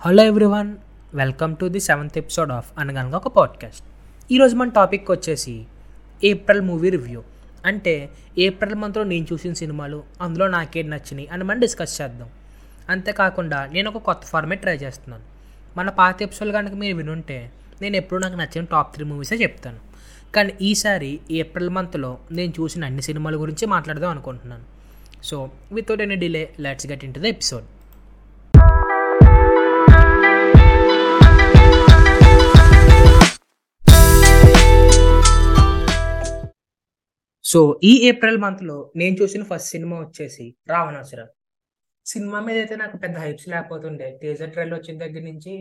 Hello everyone welcome to the seventh episode of Anaganaga Oka podcast ఈరోజు మన topic వచ్చేసి April movie review అంటే April మంత్లో నేను చూసిన సినిమాలు అందులో నాకేం నచ్చినాయి అని మనం డిస్కస్ చేద్దాం. అంతేకాకుండా నేను ఒక కొత్త ఫార్మేట్ ట్రై చేస్తున్నాను. మన పాత ఎపిసోడ్ కనుక మీరు వినుంటే నేను ఎప్పుడూ నాకు నచ్చిన టాప్ త్రీ మూవీసే చెప్తాను. కానీ ఈసారి ఏప్రిల్ మంత్లో నేను చూసిన అన్ని సినిమాల గురించి మాట్లాడదాం అనుకుంటున్నాను. So without any delay let's get into the episode so ఈ ఏప్రిల్ మంత్లో నేను చూసిన ఫస్ట్ సినిమా వచ్చేసి రావణాసుర సినిమా మీద అయితే నాకు పెద్ద హైప్స్ లేకపోతుండే. టీజర్ ట్రైల్ వచ్చిన దగ్గర నుంచి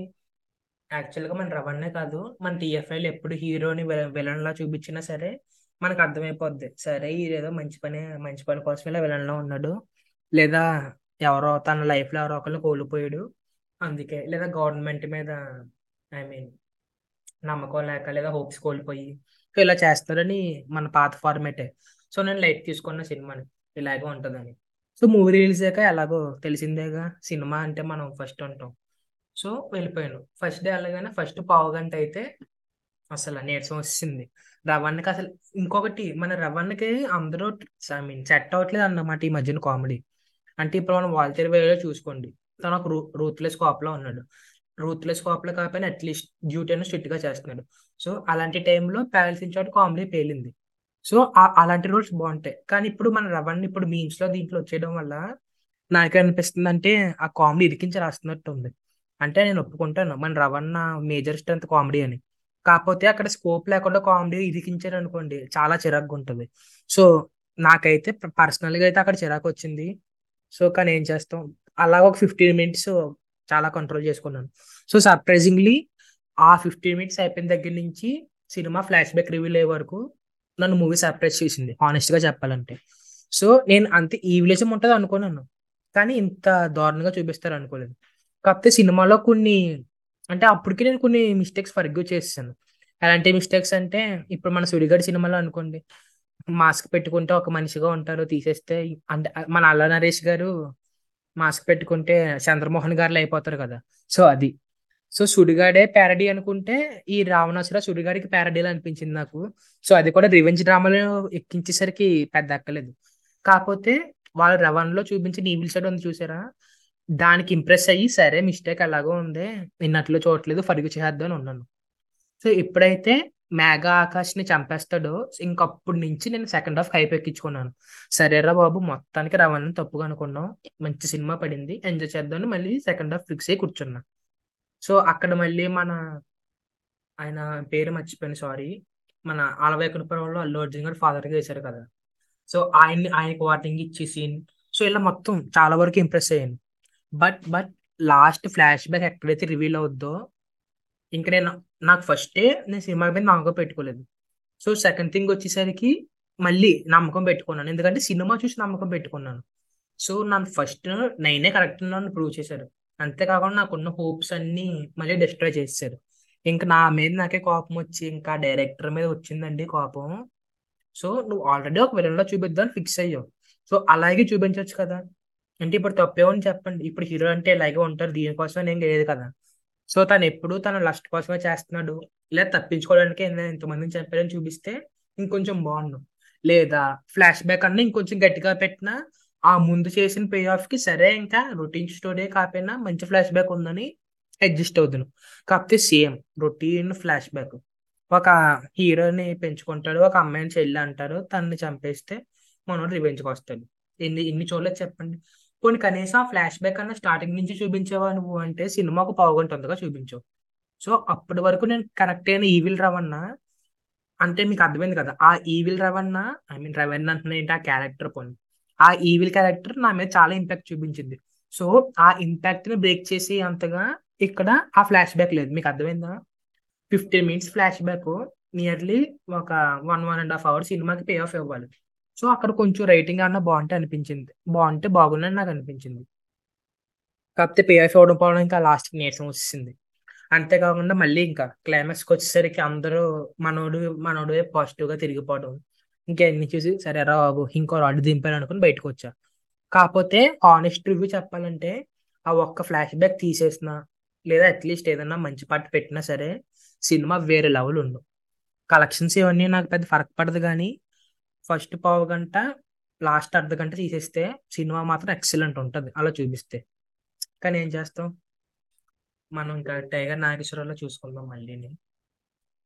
యాక్చువల్గా మన రవణే కాదు మన టీఎఫ్ఐలు ఎప్పుడు హీరోని విలన్లా చూపించినా సరే మనకు అర్థమైపోద్ది. సరే ఏదో మంచి పని మంచి పని కోసం ఇలా విలన్లో ఉన్నాడు. లేదా ఎవరో తన లైఫ్లో ఎవరో ఒకళ్ళు కోల్పోయాడు. అందుకే లేదా గవర్నమెంట్ మీద ఐ మీన్ నమ్మకం లేక లేదా హోప్స్ కోల్పోయి సో ఇలా చేస్తారని మన పాత ఫార్మేటే సో నేను లైట్ తీసుకున్న సినిమాని ఇలాగే ఉంటుందని. సో మూవీ రిలీజ్ అయ్యాక ఎలాగో తెలిసిందేగా సినిమా అంటే మనం ఫస్ట్ ఉంటాం. సో వెళ్ళిపోయాను. ఫస్ట్ డే వెళ్ళగానే ఫస్ట్ పావు గంట అయితే అసలు నీరసం వచ్చింది రవాణాకి అసలు ఇంకొకటి మన రవాణాకి అందరూ ఐ మీన్ సెట్ అవ్వట్లేదు అన్నమాట ఈ మధ్యన కామెడీ. అంటే ఇప్పుడు మనం వాల్తేరు వేలో చూసుకోండి. తను ఒక రూ రూత్లెస్ కాప్లో ఉన్నాడు. రూత్లెస్ కాప్లో కాకపోయినా అట్లీస్ట్ డ్యూటీ అయినా స్ట్రిక్ట్గా చేస్తున్నాడు. సో అలాంటి టైంలో ప్యాలెన్స్ ఇన్షాట్ కామెడీ పేలింది. సో అలాంటి రోల్స్ బాగుంటాయి. కానీ ఇప్పుడు మన రవాణా ఇప్పుడు మీమ్స్లో దీంట్లో వచ్చేయడం వల్ల నాకు అనిపిస్తుంది అంటే ఆ కామెడీ ఇరికించి రాస్తున్నట్టు ఉంది. అంటే నేను ఒప్పుకుంటాను మన రవణ మేజర్ స్ట్రెంత్ కామెడీ అని. కాకపోతే అక్కడ స్కోప్ లేకుండా కామెడీ ఇరికించారు అనుకోండి చాలా చిరాకు ఉంటుంది. సో నాకైతే పర్సనల్గా అయితే అక్కడ చిరాకు వచ్చింది. సో కానీ ఏం చేస్తాం? అలా ఒక ఫిఫ్టీన్ మినిట్స్ చాలా కంట్రోల్ చేసుకున్నాను. సో సర్ప్రైజింగ్లీ ఆ ఫిఫ్టీన్ మినిట్స్ అయిపోయిన దగ్గర నుంచి సినిమా ఫ్లాష్ బ్యాక్ రివీల్ అయ్యే వరకు నన్ను మూవీ సర్ప్రైజ్ చేసింది హానెస్ట్గా చెప్పాలంటే. సో నేను అంత ఈవిలేజం ఉంటుంది అనుకున్నాను కానీ ఇంత దారుణంగా చూపిస్తారు అనుకోలేదు. కాకపోతే సినిమాలో కొన్ని అంటే అప్పటికి నేను కొన్ని మిస్టేక్స్ ఫర్గ్యూ చేసాను ఎలాంటి మిస్టేక్స్ అంటే ఇప్పుడు మన సుడిగడి సినిమాలో అనుకోండి మాస్క్ పెట్టుకుంటే ఒక మనిషిగా ఉంటారు తీసేస్తే అంటే మన అల్ల నరేష్ గారు మాస్క్ పెట్టుకుంటే చంద్రమోహన్ గారు అయిపోతారు కదా. సో అది. సో సుడిగాడే ప్యారడీ అనుకుంటే ఈ రావణాసుర సుడిగాడికి ప్యారడీలు అనిపించింది నాకు. సో అది కూడా రివెంజ్ డ్రామాలో ఎక్కించేసరికి పెద్ద అక్కలేదు కాకపోతే వాళ్ళు రవణలో చూపించిన ఈవిల్ సైడ్ ఉంది చూసారా? దానికి ఇంప్రెస్ అయ్యి సరే మిస్టేక్ అలాగో ఉంది నిన్నట్లో చూడట్లేదు ఫరుగు చేద్దాం ఉన్నాను. సో ఎప్పుడైతే మేఘా ఆకాష్ని చంపేస్తాడు ఇంకప్పటి నుంచి నేను సెకండ్ హాఫ్ హైప్ ఎక్కించుకున్నాను. సరేరా బాబు మొత్తానికి రావాలని తప్పుగా అనుకున్నాం. మంచి సినిమా పడింది. ఎంజాయ్ చేద్దామని మళ్ళీ సెకండ్ హాఫ్ ఫిక్స్ అయ్యి కూర్చున్నా. సో అక్కడ మళ్ళీ మన ఆయన పేరు మర్చిపోయాను సారీ. మన ఆలవైకుంఠపురంలో అల్లు అర్జున్ గారు ఫాదర్గా వేశారు కదా. సో ఆయన్ని ఆయనకు వార్నింగ్ ఇచ్చి సీన్. సో ఇలా మొత్తం చాలా వరకు ఇంప్రెస్ అయ్యాను. But but last flash back ఎక్కడైతే రివీల్ అవుద్దో ఇంకా నేను నాకు ఫస్టే నేను సినిమా మీద నమ్మకం పెట్టుకోలేదు. సో సెకండ్ థింగ్ వచ్చేసరికి మళ్ళీ నమ్మకం పెట్టుకున్నాను. ఎందుకంటే సినిమా చూసి నమ్మకం పెట్టుకున్నాను. సో నన్ను ఫస్ట్ నేనే కరెక్ట్ నన్ను ప్రూవ్ చేశారు. అంతేకాకుండా నాకున్న హోప్స్ అన్నీ మళ్ళీ డిస్ట్రాయ్ చేశారు. ఇంకా నా మీద నాకే కోపం వచ్చి ఇంకా డైరెక్టర్ మీద వచ్చిందండి కోపం. సో నువ్వు ఆల్రెడీ ఒక విలన్లో చూపిద్దామని ఫిక్స్ అయ్యావు. సో అలాగే చూపించవచ్చు కదా. అంటే ఇప్పుడు తప్పేమని చెప్పండి. ఇప్పుడు హీరో అంటే ఇలాగే ఉంటారు? దీనికోసం ఏం లేదు కదా. సో తను ఎప్పుడు తన లస్ట్ కోసమే చేస్తున్నాడు. లేదా తప్పించుకోవడానికి ఎంతమందిని చంపాడని చూపిస్తే ఇంకొంచెం బాగుండు. లేదా ఫ్లాష్ బ్యాక్ అన్నా ఇంకొంచెం గట్టిగా పెట్టినా ఆ ముందు చేసిన పే ఆఫ్కి సరే ఇంకా రొటీన్ స్టోరీ కాకపోయినా మంచి ఫ్లాష్ బ్యాక్ ఉందని అడ్జస్ట్ అవుతాను కాకపోతే సేమ్ రొటీన్ ఫ్లాష్ బ్యాక్ ఒక హీరోని పెంచుకుంటాడు ఒక అమ్మాయిని చెల్లి అంటారు తనని చంపేస్తే మనోడు రివెంజ్కి వస్తాడు ఎన్ని ఎన్ని చూడలేదు చెప్పండి. కొన్ని కనీసం ఫ్లాష్ బ్యాక్ అన్న స్టార్టింగ్ నుంచి చూపించేవా నువ్వు? అంటే సినిమా ఒక పావుగంట ఉందిగా చూపించావు. సో అప్పటి వరకు నేను కరెక్ట్ అయిన ఈవిల్ రవన్న అంటే మీకు అర్థమైంది కదా ఆ evil Ravanna I mean Ravanna అంటున్నా ఏంటి? ఆ క్యారెక్టర్ పోనీ. ఆ ఈవిల్ క్యారెక్టర్ నా మీద చాలా ఇంపాక్ట్ చూపించింది. సో ఆ ఇంపాక్ట్ని బ్రేక్ చేసి అంతగా ఇక్కడ ఆ ఫ్లాష్ బ్యాక్ లేదు. మీకు అర్థమైందా? Fifteen minutes flash back nearly ఒక one one and half hour సినిమాకి పే ఆఫ్ ఇవ్వాలి. సో అక్కడ కొంచెం రైటింగ్ అన్న బాగుంటే అనిపించింది. బాగుంటే బాగుందని నాకు అనిపించింది. కాకపోతే పే అవడం పోవడం ఇంకా లాస్ట్ నీరసం వచ్చింది అంతేకాకుండా మళ్ళీ ఇంకా క్లైమాక్స్కి వచ్చేసరికి అందరూ మనోడు మనోడు పాజిటివ్గా తిరిగిపోవడం తిరిగిపోవడం ఇంకెన్ని చూసి సరే రా బాబు ఇంకో రాడ్ దింపాను అనుకుని బయటకు వచ్చా. కాకపోతే ఆనెస్ట్ రివ్యూ చెప్పాలంటే ఆ ఒక్క ఫ్లాష్ బ్యాక్ తీసేసిన లేదా అట్లీస్ట్ ఏదైనా మంచి పాట పెట్టినా సరే సినిమా వేరే లెవెల్ ఉండు. కలెక్షన్స్ ఇవన్నీ నాకు పెద్ద ఫరక్ పడదు కానీ ఫస్ట్ పావు గంట లాస్ట్ అర్ధ గంట తీసేస్తే సినిమా మాత్రం ఎక్సలెంట్ ఉంటుంది. అలా చూపిస్తే. కానీ ఏం చేస్తాం? మనం ఇంకా టైగర్ నాగేశ్వరరావులో చూసుకుందాం మళ్ళీని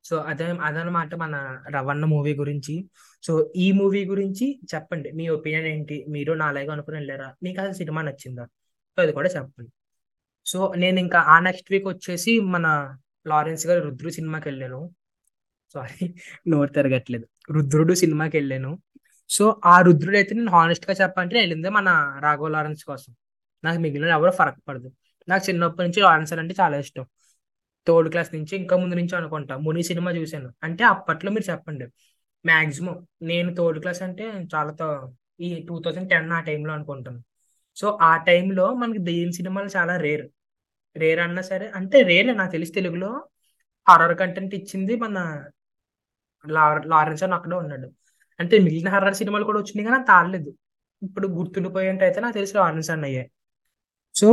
సో అదే అదనమాట మన రవణ మూవీ గురించి. సో ఈ మూవీ గురించి చెప్పండి. మీ ఒపీనియన్ ఏంటి? మీరు నాలాగా అనుకుని వెళ్ళారా? మీకు అసలు సినిమా నచ్చిందా? సో అది కూడా చెప్పండి. సో నేను ఇంకా ఆ నెక్స్ట్ వీక్ వచ్చేసి మన లారెన్స్ గారి రుద్రు సినిమాకి వెళ్ళాను. సారీ నోరు తిరగట్లేదు. రుద్రుడు సినిమాకి వెళ్ళాను సో ఆ రుద్రుడు అయితే నేను హానెస్ట్గా చెప్పాలంటే నేను వెళ్ళిందే మన రాఘవ లారెన్స్ కోసం. నాకు మిగిలిన ఎవరో ఫరక్ పడదు. నాకు చిన్నప్పటి నుంచి లారెన్స్ అంటే చాలా ఇష్టం. థర్డ్ క్లాస్ నుంచి ఇంకా ముందు నుంచి అనుకుంటా. ముని సినిమా చూశాను. అంటే అప్పట్లో మీరు చెప్పండి. మాక్సిమం నేను థర్డ్ క్లాస్ అంటే చాలా ఈ టూ థౌజండ్ టెన్ ఆ టైంలో అనుకుంటాను. సో ఆ టైంలో మనకి దెయ్యం సినిమాలు చాలా రేర్. రేర్ అన్నా సరే అంటే రేరే నాకు తెలిసి తెలుగులో హర్రర్ కంటెంట్ ఇచ్చింది మన లారెన్స్ అని అక్కడే ఉన్నాడు. అంటే మిగిలిన హర్రర్ సినిమాలు కూడా వచ్చినాయి కానీ తాళలేదు ఇప్పుడు గుర్తుండిపోయేంత అయితే నాకు తెలిసి లారెన్స్ అన్న అయ్యాయి సో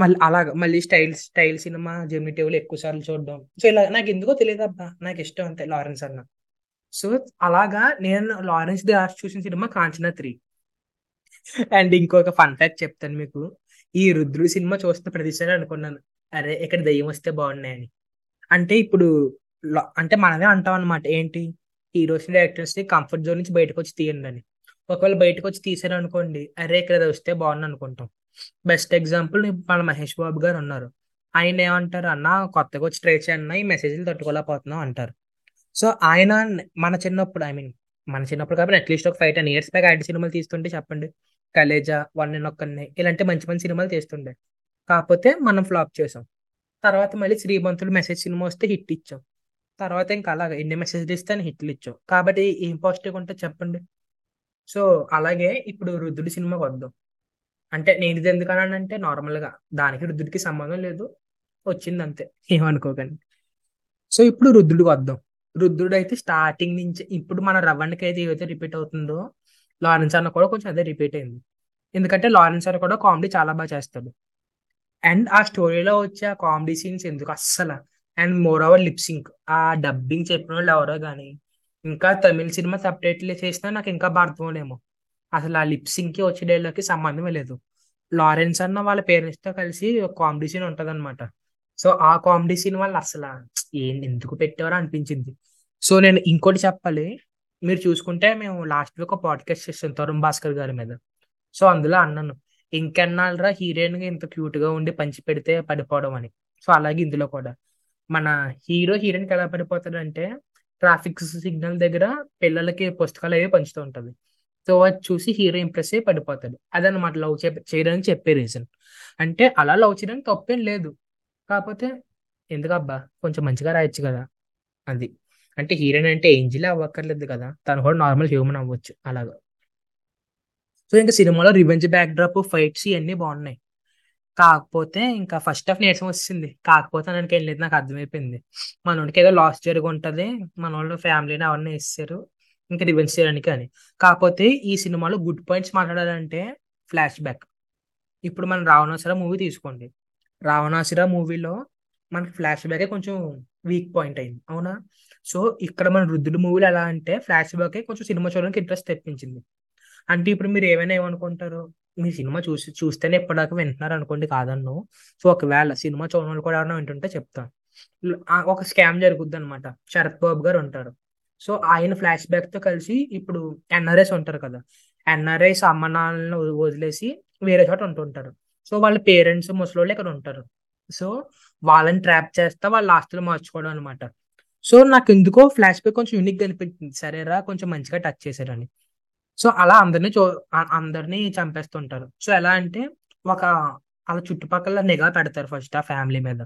మళ్ళీ అలాగ మళ్ళీ స్టైల్ స్టైల్ సినిమా జెమినీ టేబుల్ ఎక్కువ సార్లు చూడడం. సో ఇలా నాకు ఎందుకో తెలియదు అబ్బా. నాకు ఇష్టం అంతే లారెన్స్ అన్న. సో అలాగా నేను లారెన్స్ ది లాస్ట్ చూసిన సినిమా కాంచనా త్రీ అండ్ ఇంకొక ఫన్ ఫ్యాక్ట్ చెప్తాను మీకు. ఈ రుద్రుడు సినిమా చూస్తున్న ప్రతిసారి అనుకున్నాను. అరే ఇక్కడ దయ్యం వస్తే బాగున్నాయని. అంటే ఇప్పుడు అంటే మనమే అంటాం అనమాట ఏంటి హీరోస్ డైరెక్టర్స్ని కంఫర్ట్ జోన్ నుంచి బయటకు వచ్చి తీయండి అని ఒకవేళ బయటకు వచ్చి తీసారు అనుకోండి అరే ఇక్కడ వస్తే బాగుంది అనుకుంటాం బెస్ట్ ఎగ్జాంపుల్ మన మహేష్ బాబు గారు ఉన్నారు. ఆయన ఏమంటారు అన్న కొత్తగా వచ్చి ట్రై చేయన్న ఈ మెసేజ్లు తట్టుకోలేకపోతున్నాం అంటారు. సో ఆయన మన చిన్నప్పుడు ఐ మీన్ మన చిన్నప్పుడు కాబట్టి అట్లీస్ట్ ఒక ఫైవ్ టెన్ ఇయర్స్ బ్యాక్ ఆయన సినిమాలు తీస్తుంటే చెప్పండి. కలేజా వన్ అండ్ ఒక్కనే ఇలాంటి మంచి మంచి సినిమాలు తీస్తుండే. కాకపోతే మనం ఫ్లాప్ చేసాం. తర్వాత మళ్ళీ శ్రీమంతుడు మెసేజ్ సినిమా వస్తే హిట్ ఇచ్చాం. తర్వాత ఇంకా అలాగే ఎన్ని మెసేజ్లు ఇస్తే అని హిట్లు ఇచ్చావు కాబట్టి ఏం పాజిటివ్ ఉంటే చెప్పండి. సో అలాగే ఇప్పుడు రుద్రుడి సినిమాకి వద్దాం. అంటే నేను ఇది ఎందుకన్నాను అంటే దానికి రుద్రుడికి సంబంధం లేదు. వచ్చింది అంతే ఏమనుకోకండి. సో ఇప్పుడు రుద్రుడికి వద్దాం. రుద్రుడు అయితే స్టార్టింగ్ నుంచి ఇప్పుడు మన రవణ్కి అయితే ఏదైతే రిపీట్ అవుతుందో లారెన్స్ అన్న కూడా కొంచెం అదే రిపీట్ అయింది. ఎందుకంటే లారెన్స్ అన్న కూడా కామెడీ చాలా బాగా చేస్తాడు. అండ్ ఆ స్టోరీలో వచ్చే ఆ కామెడీ సీన్స్ ఎందుకు అస్సలు అండ్ మోర్ ఓవర్ లిప్సింక్ ఆ డబ్బింగ్ చెప్పిన వాళ్ళు ఎవరో కానీ ఇంకా తమిళ సినిమా సబ్ టైటిల్ చేసినా నాకు ఇంకా బాగా అసలు ఆ లిప్సింగ్కి వచ్చే డైలాగ్కి సంబంధమే లేదు. లారెన్స్ అన్న వాళ్ళ పేరెంట్స్తో కలిసి కామెడీ సీన్ ఉంటది అనమాట సో ఆ కామెడీ సీన్ వల్ల అసలు ఏంటి ఎందుకు పెట్టేవారో అనిపించింది. సో నేను ఇంకోటి చెప్పాలి. మీరు చూసుకుంటే మేము లాస్ట్ వీక్ ఒక పాడ్కాస్ట్ చేసాం తరుణ్ భాస్కర్ గారి మీద. సో అందులో అన్నాను ఇంకెన్నాళ్ళరా హీరోయిన్గా ఇంత క్యూట్గా ఉండి పంచి పెడితే పడిపోవడం అని. సో అలాగే ఇందులో కూడా. మన హీరో హీరోయిన్కి ఎలా పడిపోతాడంటే ట్రాఫిక్ సిగ్నల్ దగ్గర పిల్లలకి పుస్తకాలు అవి పంచుతూ ఉంటది. సో అది చూసి హీరో ఇంప్రెస్ అయ్యి పడిపోతాడు. అదనమాట లవ్ చేయడానికి చెప్పే రీజన్ అంటే అలా లవ్ చేయడానికి తప్పేం లేదు. కాకపోతే ఎందుకబ్బా కొంచెం మంచిగా రాయొచ్చు కదా అది. అంటే హీరోయిన్ అంటే ఏంజిలే అవ్వక్కర్లేదు కదా. తను కూడా నార్మల్ హ్యూమన్ అవ్వచ్చు అలాగా. సో ఇంకా సినిమాలో రివెంజ్ బ్యాక్ డ్రాప్ ఫైట్స్ ఇవన్నీ బాగున్నాయి. కాకపోతే ఇంకా ఫస్ట్ హాఫ్ నీరసం వచ్చింది కాకపోతే నాకు ఏం లేదు నాకు అర్థమైపోయింది. మనోడికి ఏదో లాస్ జరిగి మన వాళ్ళు ఫ్యామిలీని అవన్నీ వేస్తారు. ఇంకా రివెన్స్ చేయడానికి అని. కాకపోతే ఈ సినిమాలో గుడ్ పాయింట్స్ మాట్లాడాలంటే ఫ్లాష్ బ్యాక్ ఇప్పుడు మనం రావణాసుర మూవీ తీసుకోండి. రావణాసుర మూవీలో మనకి ఫ్లాష్ బ్యాకే కొంచెం వీక్ పాయింట్ అయింది. అవునా? సో ఇక్కడ మన రుద్రుడు మూవీలు ఎలా అంటే ఫ్లాష్ బ్యాకే కొంచెం సినిమా చూడడానికి ఇంట్రెస్ట్ తెప్పించింది. అంటే ఇప్పుడు మీరు ఏమైనా ఏమనుకుంటారు? మీ సినిమా చూసి చూస్తేనే ఇప్పటిదాకా వింటున్నారు అనుకోండి కాదన్ను. సో ఒకవేళ సినిమా చూడని వాళ్ళు కూడా ఎవరైనా వింటుంటే చెప్తాను ఆ ఒక స్కామ్ జరుగుద్ది అనమాట శరత్ బాబు గారు ఉంటారు. సో ఆయన ఫ్లాష్ బ్యాక్తో కలిసి ఇప్పుడు ఎన్ఆర్ఎస్ ఉంటారు కదా. ఎన్ఆర్ఐస్ అమ్మనాలను వదిలేసి వేరే చోట ఉంటుంటారు సో వాళ్ళ పేరెంట్స్ ముసలోళ్ళు ఇక్కడ ఉంటారు. సో వాళ్ళని ట్రాప్ చేస్తా వాళ్ళ ఆస్తులు మార్చుకోవడం అనమాట సో నాకు ఎందుకో ఫ్లాష్ బ్యాక్ కొంచెం యూనిక్ అనిపించింది. సరేరా కొంచెం మంచిగా టచ్ చేశారని. సో అలా అందరినీ చూ అందరినీ చంపేస్తుంటారు. సో ఎలా అంటే ఒక వాళ్ళ చుట్టుపక్కల నిఘా పెడతారు ఫస్ట్ ఆ ఫ్యామిలీ మీద.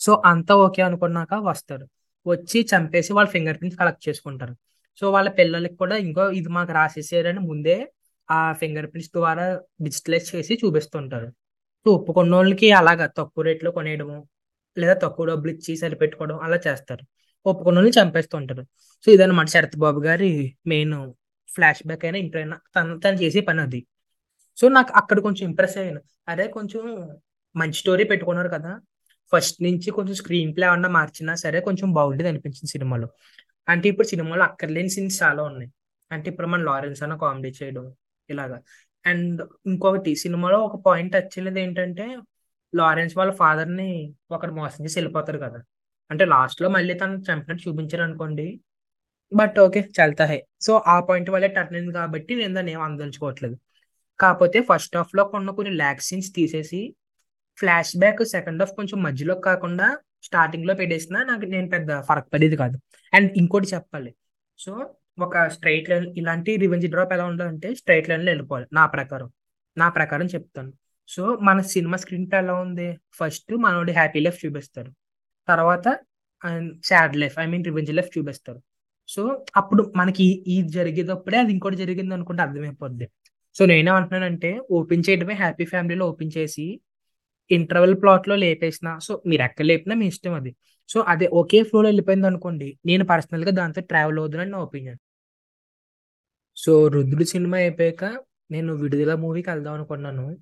సో అంతా ఓకే అనుకున్నాక వస్తారు. వచ్చి చంపేసి వాళ్ళ ఫింగర్ ప్రింట్స్ కలెక్ట్ చేసుకుంటారు. సో వాళ్ళ పిల్లలకి కూడా ఇంకో ఇది మాకు రాసేసారని ముందే ఆ ఫింగర్ ప్రింట్స్ ద్వారా డిజిటలైజ్ చేసి చూపిస్తుంటారు. సో ఒప్పుకున్న వాళ్ళకి అలాగా తక్కువ రేట్లో కొనేయడము లేదా తక్కువ డబ్బులు ఇచ్చి సరిపెట్టుకోవడం అలా చేస్తారు. ఒప్పుకున్న వాళ్ళని చంపేస్తుంటారు. సో ఇదన్నమాట శరత్ బాబు గారి మెయిన్ ఫ్లాష్ బ్యాక్ అయినా ఇంటర్ అయినా తను తను చేసే పని అది. సో నాకు అక్కడ కొంచెం ఇంప్రెస్ అయ్యాను. అదే కొంచెం మంచి స్టోరీ పెట్టుకున్నారు కదా. ఫస్ట్ నుంచి కొంచెం స్క్రీన్ ప్లే అన్న మార్చినా సరే కొంచెం బాగుండేది అనిపించింది సినిమాలో. అంటే ఇప్పుడు సినిమాలో అక్కర్లేని సీన్స్ చాలా ఉన్నాయి. అంటే ఇప్పుడు మన లారెన్స్ అన్న కామెడీ చేయడం ఇలాగా. అండ్ ఇంకొకటి సినిమాలో ఒక పాయింట్ టచ్ చేయలేదు ఏంటంటే లారెన్స్ వాళ్ళ ఫాదర్ని ఒకరు ఒకడు మోసం చేసి వెళ్ళిపోతారు కదా. అంటే లాస్ట్లో మళ్ళీ తను చంపినట్టు చూపించారు అనుకోండి బట్ ఓకే చల్తా హై సో ఆ పాయింట్ వల్ల టర్న్ అయింది కాబట్టి నేను దాన్ని ఏం అందలుచుకోవట్లేదు కాకపోతే ఫస్ట్ హాఫ్లో కొన్ని కొన్ని ల్యాక్ సీన్స్ తీసేసి ఫ్లాష్ బ్యాక్ సెకండ్ హాఫ్ కొంచెం మధ్యలో కాకుండా స్టార్టింగ్లో పెట్టేసినా నాకు నేను పెద్ద ఫరక్ పడేది కాదు. అండ్ ఇంకోటి చెప్పాలి. సో ఒక స్ట్రైట్ లైన్ ఇలాంటి రివెంజ్ డ్రాప్ ఎలా ఉండాలంటే స్ట్రైట్ లైన్లో వెళ్ళిపోవాలి. నా ప్రకారం. నా ప్రకారం చెప్తాను. సో మన సినిమా స్క్రీన్ ఎలా ఉంది? ఫస్ట్ మనోడి హ్యాపీ లైఫ్ చూపిస్తారు తర్వాత sad life I mean revenge life చూపిస్తారు సో అప్పుడు మనకి ఇది జరిగేటప్పుడే అది ఇంకోటి జరిగింది అనుకుంటే అర్థమైపోద్ది. సో నేనేమంటున్నానంటే ఓపెన్ చేయడమే హ్యాపీ ఫ్యామిలీలో ఓపెన్ చేసి ఇంటర్వెల్ ప్లాట్లో లేపేసిన. సో మీరు ఎక్కడ లేపినా మీ ఇష్టం అది. సో అదే ఒకే ఫ్లో వెళ్ళిపోయింది అనుకోండి నేను పర్సనల్గా దాంతో ట్రావెల్ అవుతుందని నా ఒపీనియన్. సో రుద్రుడు సినిమా అయిపోయాక నేను విడుదల మూవీకి వెళ్దాం అనుకున్నాను.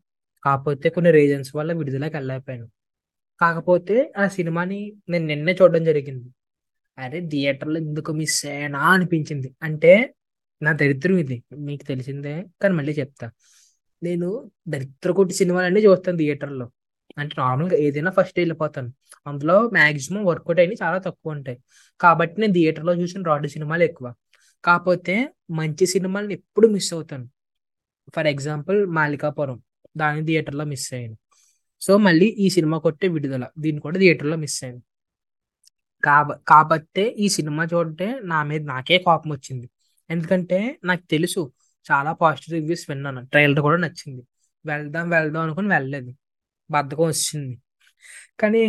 కాకపోతే కొన్ని రీజన్స్ వల్ల విడుదలకి వెళ్ళలేకపోయాను. కాకపోతే ఆ సినిమాని నేను నిన్నే చూడడం జరిగింది. అరే థియేటర్లో ఎందుకు మిస్ అయ్యానా అనిపించింది. అంటే నా దరిద్రం ఇది. మీకు తెలిసిందే కానీ మళ్ళీ చెప్తా. నేను దరిద్ర కొట్టి సినిమాలన్నీ చూస్తాను థియేటర్లో. అంటే నార్మల్గా ఏదైనా ఫస్ట్ వెళ్ళిపోతాను. అందులో మాక్సిమం వర్కౌట్ అయినవి చాలా తక్కువ ఉంటాయి. కాబట్టి నేను థియేటర్లో చూసిన రాడ్ సినిమాలు ఎక్కువ. కాకపోతే మంచి సినిమాలను ఎప్పుడు మిస్ అవుతాను. ఫర్ ఎగ్జాంపుల్ మాలికాపురం దాని థియేటర్లో మిస్ అయ్యాను. సో మళ్ళీ ఈ సినిమా కొట్టే విడుదల దీన్ని కూడా థియేటర్లో మిస్ అయ్యాను. కాబ కాబట్టే ఈ సినిమా చూడంటే నా మీద నాకే కోపం వచ్చింది ఎందుకంటే నాకు తెలుసు చాలా పాజిటివ్ రివ్యూస్ విన్నాను. ట్రైలర్ కూడా నచ్చింది. వెళ్దాం వెళ్దాం అనుకుని వెళ్ళలేదు. బద్ధకం వచ్చింది. కానీ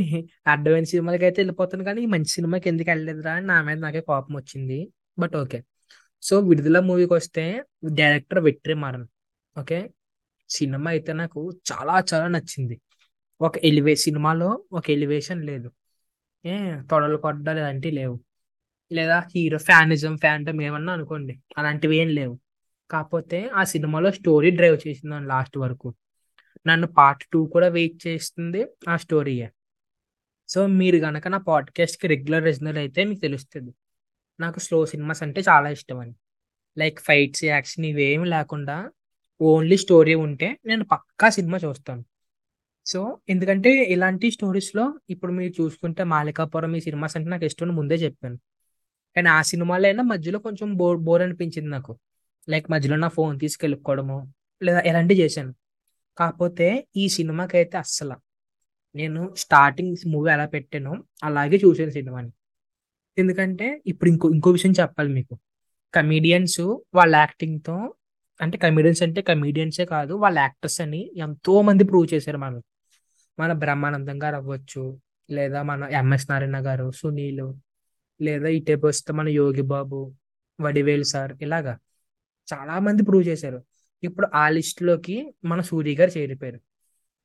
అడ్వాన్స్ సినిమాలకి అయితే వెళ్ళిపోతాను కానీ మంచి సినిమాకి ఎందుకు వెళ్ళలేదురా అని నా మీద నాకే కోపం వచ్చింది బట్ ఓకే. సో విడుదల మూవీకి వస్తే డైరెక్టర్ వెట్రిమారన్ ఓకే? సినిమా అయితే నాకు చాలా చాలా నచ్చింది. ఒక ఎలివే సినిమాలో ఒక ఎలివేషన్ లేదు. ఏ తొడలు కొట్టడాలు ఇలాంటివి లేవు. లేదా హీరో ఫ్యానిజం ఫ్యాంటమ్ ఏమన్నా అనుకోండి అలాంటివి ఏం లేవు. కాకపోతే ఆ సినిమాలో స్టోరీ డ్రైవ్ చేసింది లాస్ట్ వరకు. నన్ను పార్ట్ టూ కూడా వెయిట్ చేస్తుంది ఆ స్టోరీయే. సో మీరు కనుక నా పాడ్కాస్ట్కి రెగ్యులర్ లిజనర్ అయితే మీకు తెలుస్తుంది. నాకు స్లో సినిమాస్ అంటే చాలా ఇష్టం అని లైక్ ఫైట్స్ యాక్షన్ ఇవేమి లేకుండా ఓన్లీ స్టోరీ ఉంటే నేను పక్కా సినిమా చూస్తాను. సో ఎందుకంటే ఇలాంటి స్టోరీస్లో ఇప్పుడు మీరు చూసుకుంటే మాలికాపురం ఈ సినిమాస్ అంటే నాకు ఇష్టం ముందే చెప్పాను. కానీ ఆ సినిమాలో అయినా మధ్యలో కొంచెం బోర్ బోర్ అనిపించింది నాకు. లైక్ మధ్యలో నా ఫోన్ తీసుకెళ్ళిపోవడము లేదా ఇలాంటివి చేశాను. కాకపోతే ఈ సినిమాకి అయితే అస్సలు. నేను స్టార్టింగ్ మూవీ ఎలా పెట్టానో అలాగే చూసాను సినిమాని. ఎందుకంటే ఇప్పుడు ఇంకో ఇంకో విషయం చెప్పాలి మీకు. కమీడియన్స్ వాళ్ళ యాక్టింగ్తో అంటే కమీడియన్స్ అంటే కమీడియన్సే కాదు వాళ్ళ యాక్టర్స్ అని ఎంతో మంది ప్రూవ్ చేశారు మనకు మన బ్రహ్మానందం గారు అవ్వచ్చు లేదా మన ఎంఎస్ నారాయణ గారు సునీల్ లేదా ఇటేపు వస్తే మన యోగి బాబు వడివేలు సార్ ఇలాగా చాలా మంది ప్రూవ్ చేశారు. ఇప్పుడు ఆ లిస్ట్లోకి మన సూర్య గారు చేరిపోయారు.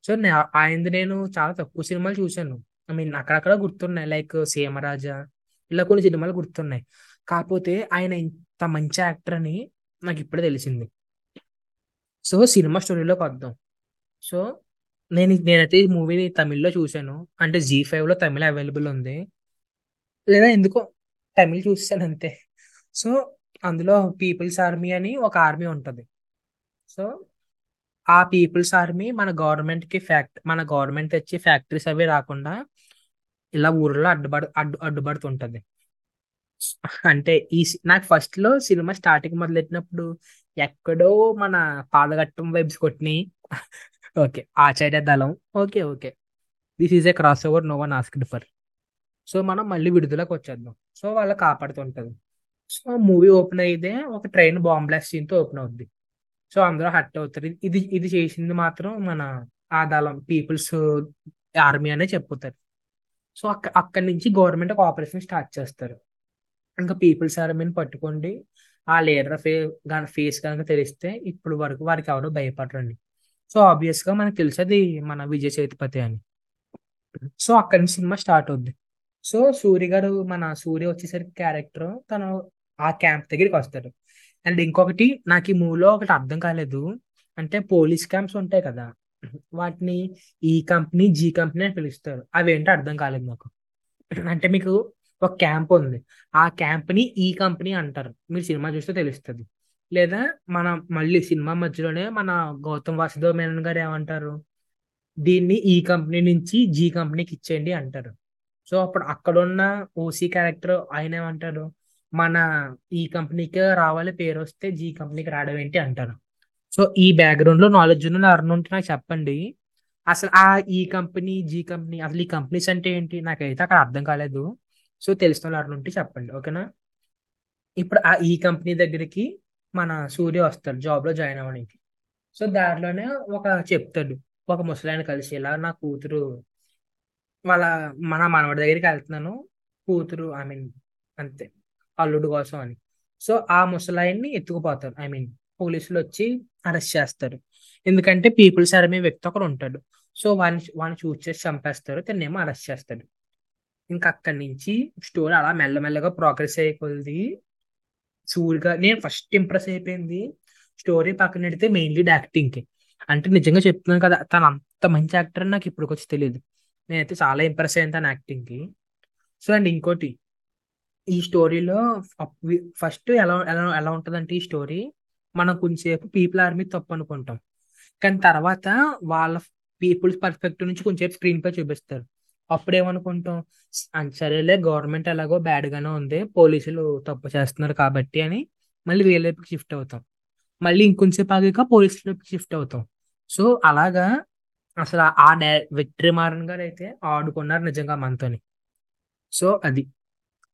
సో ఆయనది నేను చాలా తక్కువ సినిమాలు చూశాను. ఐ మీన్ అక్కడక్కడ గుర్తున్నాయి లైక్ సీమరాజా ఇలా కొన్ని సినిమాలు గుర్తున్నాయి. కాకపోతే ఆయన ఇంత మంచి యాక్టర్ అని నాకు ఇప్పుడే తెలిసింది. సో సినిమా స్టోరీలోకి వద్దాం. సో నేను నేనైతే ఈ మూవీని తమిళ్ళో చూశాను. అంటే జీ ఫైవ్లో తమిళ అవైలబుల్ ఉంది. లేదా ఎందుకో తమిళ్ చూసాను అంతే. సో అందులో పీపుల్స్ ఆర్మీ అని ఒక ఆర్మీ ఉంటుంది. సో ఆ పీపుల్స్ ఆర్మీ మన గవర్నమెంట్కి ఫ్యాక్ట్ మన గవర్నమెంట్ తెచ్చి ఫ్యాక్టరీస్ అవి రాకుండా ఇలా ఊర్లో అడ్డుపడు అడ్డు అడ్డుపడుతుంటది అంటే ఈ సి- నాకు ఫస్ట్లో సినిమా స్టార్టింగ్ మొదలెట్టినప్పుడు ఎక్కడో మన పాదఘట్టం vibes కొట్టినాయి. Okay Acharya Dalam okay okay this is a cross over no one asked for so మనం మళ్ళీ విడుదలకు వచ్చేద్దాం. సో వాళ్ళ కాపాడుతుంటది. సో మూవీ ఓపెన్ అయితే ఒక ట్రైన్ బాంబ్ బ్లాస్ట్ సీన్తో ఓపెన్ అవుద్ది. సో అందరూ హట్ అవుతారు. ఇది ఇది చేసింది మాత్రం మన ఆ దళం పీపుల్స్ ఆర్మీ అనే చెప్పుతారు. సో అక్క అక్కడి నుంచి గవర్నమెంట్ ఒక ఆపరేషన్ స్టార్ట్ చేస్తారు. ఇంకా పీపుల్స్ ఆర్మీని పట్టుకోండి. ఆ లీడర్ ఫే ఫేస్ కనుక తెలిస్తే ఇప్పుడు వరకు వారికి ఎవరు భయపడరండి. సో ఆబ్వియస్గా మనకు తెలిసేది మన విజయ్ సేతుపతి అని. సో అక్కడి నుంచి సినిమా స్టార్ట్ అవుద్ది. సో సూర్య గారు మన సూర్య వచ్చేసరికి క్యారెక్టర్ తను ఆ క్యాంప్ దగ్గరికి వస్తాడు. అండ్ ఇంకొకటి నాకు ఈ మూవీలో ఒకటి అర్థం కాలేదు. అంటే పోలీస్ క్యాంప్స్ ఉంటాయి కదా వాటిని ఈ కంపెనీ జీ కంపెనీ అని పిలుస్తారు. అవేంటో అర్థం కాలేదు నాకు. అంటే మీకు ఒక క్యాంప్ ఉంది. ఆ క్యాంప్ని ఈ కంపెనీ అంటారు. మీరు సినిమా చూస్తే తెలుస్తుంది. లేదా మన మళ్ళీ సినిమా మధ్యలోనే మన గౌతమ్ వాసుదేవ్ మేనన్ గారు ఏమంటారు? దీన్ని ఈ కంపెనీ నుంచి జీ కంపెనీకి ఇచ్చేయండి అంటారు. సో అప్పుడు అక్కడ ఉన్న ఓసీ క్యారెక్టర్ ఆయన ఏమంటారు? మన ఈ కంపెనీకి రావాలి పేరు వస్తే జీ కంపెనీకి రావడం ఏంటి అంటారు. సో ఈ బ్యాక్గ్రౌండ్లో నాలెడ్జ్ ఉన్న అర్న్ ఉంటే నాకు చెప్పండి. అసలు ఆ ఈ కంపెనీ జీ కంపెనీ అసలు ఈ కంపెనీస్ అంటే ఏంటి? నాకైతే అక్కడ అర్థం కాలేదు. సో తెలిసిన వాళ్ళు అర్న్ ఉంటే చెప్పండి ఓకేనా? ఇప్పుడు ఆ ఈ కంపెనీ దగ్గరికి మన సూర్య వస్తాడు జాబ్లో జాయిన్ అవ్వడానికి. సో దాంట్లోనే ఒక చెప్తాడు ఒక ముసలాయన కలిసి ఇలా నా కూతురు వాళ్ళ మన మనవడి దగ్గరికి వెళ్తున్నాను కూతురు ఐ మీన్ అంతే అల్లుడు కోసం అని. సో ఆ ముసలాయన్ని ఎత్తుకుపోతారు ఐ మీన్ పోలీసులు వచ్చి అరెస్ట్ చేస్తారు. ఎందుకంటే పీపుల్స్ ఆర్మీ వ్యక్తి ఒకడు ఉంటాడు. సో వాడిని వాడిని చూస్ చేసి చంపేస్తారు తనేమో అరెస్ట్ చేస్తాడు. ఇంకా అక్కడి నుంచి స్టోరీ అలా మెల్లమెల్లగా ప్రోగ్రెస్ అయిపోయింది సూర్గా నేను ఫస్ట్ ఇంప్రెస్ అయిపోయింది స్టోరీ పక్కన పెడితే మెయిన్లీ యాక్టింగ్కి. అంటే నిజంగా చెప్తున్నాను కదా తను అంత మంచి యాక్టర్ అని నాకు ఇప్పుడు వచ్చి తెలియదు. నేనైతే చాలా ఇంప్రెస్ అయ్యాను తన యాక్టింగ్కి. సో అండ్ ఇంకోటి ఈ స్టోరీలో ఫస్ట్ ఎలా ఎలా ఎలా ఉంటుందంటే ఈ స్టోరీ మనం కొంచెంసేపు పీపుల్ ఆర్మీ తప్పు అనుకుంటాం. కానీ తర్వాత వాళ్ళ పీపుల్స్ పర్ఫెక్ట్ నుంచి కొంచెంసేపు స్క్రీన్ పై చూపిస్తారు. అప్పుడు ఏమనుకుంటాం సరేలే గవర్నమెంట్ ఎలాగో బ్యాడ్ గానే ఉంది పోలీసులు తప్పు చేస్తున్నారు కాబట్టి అని మళ్ళీ రియల్ వైపుకి షిఫ్ట్ అవుతాం. మళ్ళీ ఇంకొంచెంసేపు ఆగాక పోలీసుల వైపుకి షిఫ్ట్ అవుతాం. సో అలాగా అసలు ఆ డై- విక్టరీ మారన్ గారు అయితే ఆడుకున్నారు నిజంగా మనతోని. సో అది.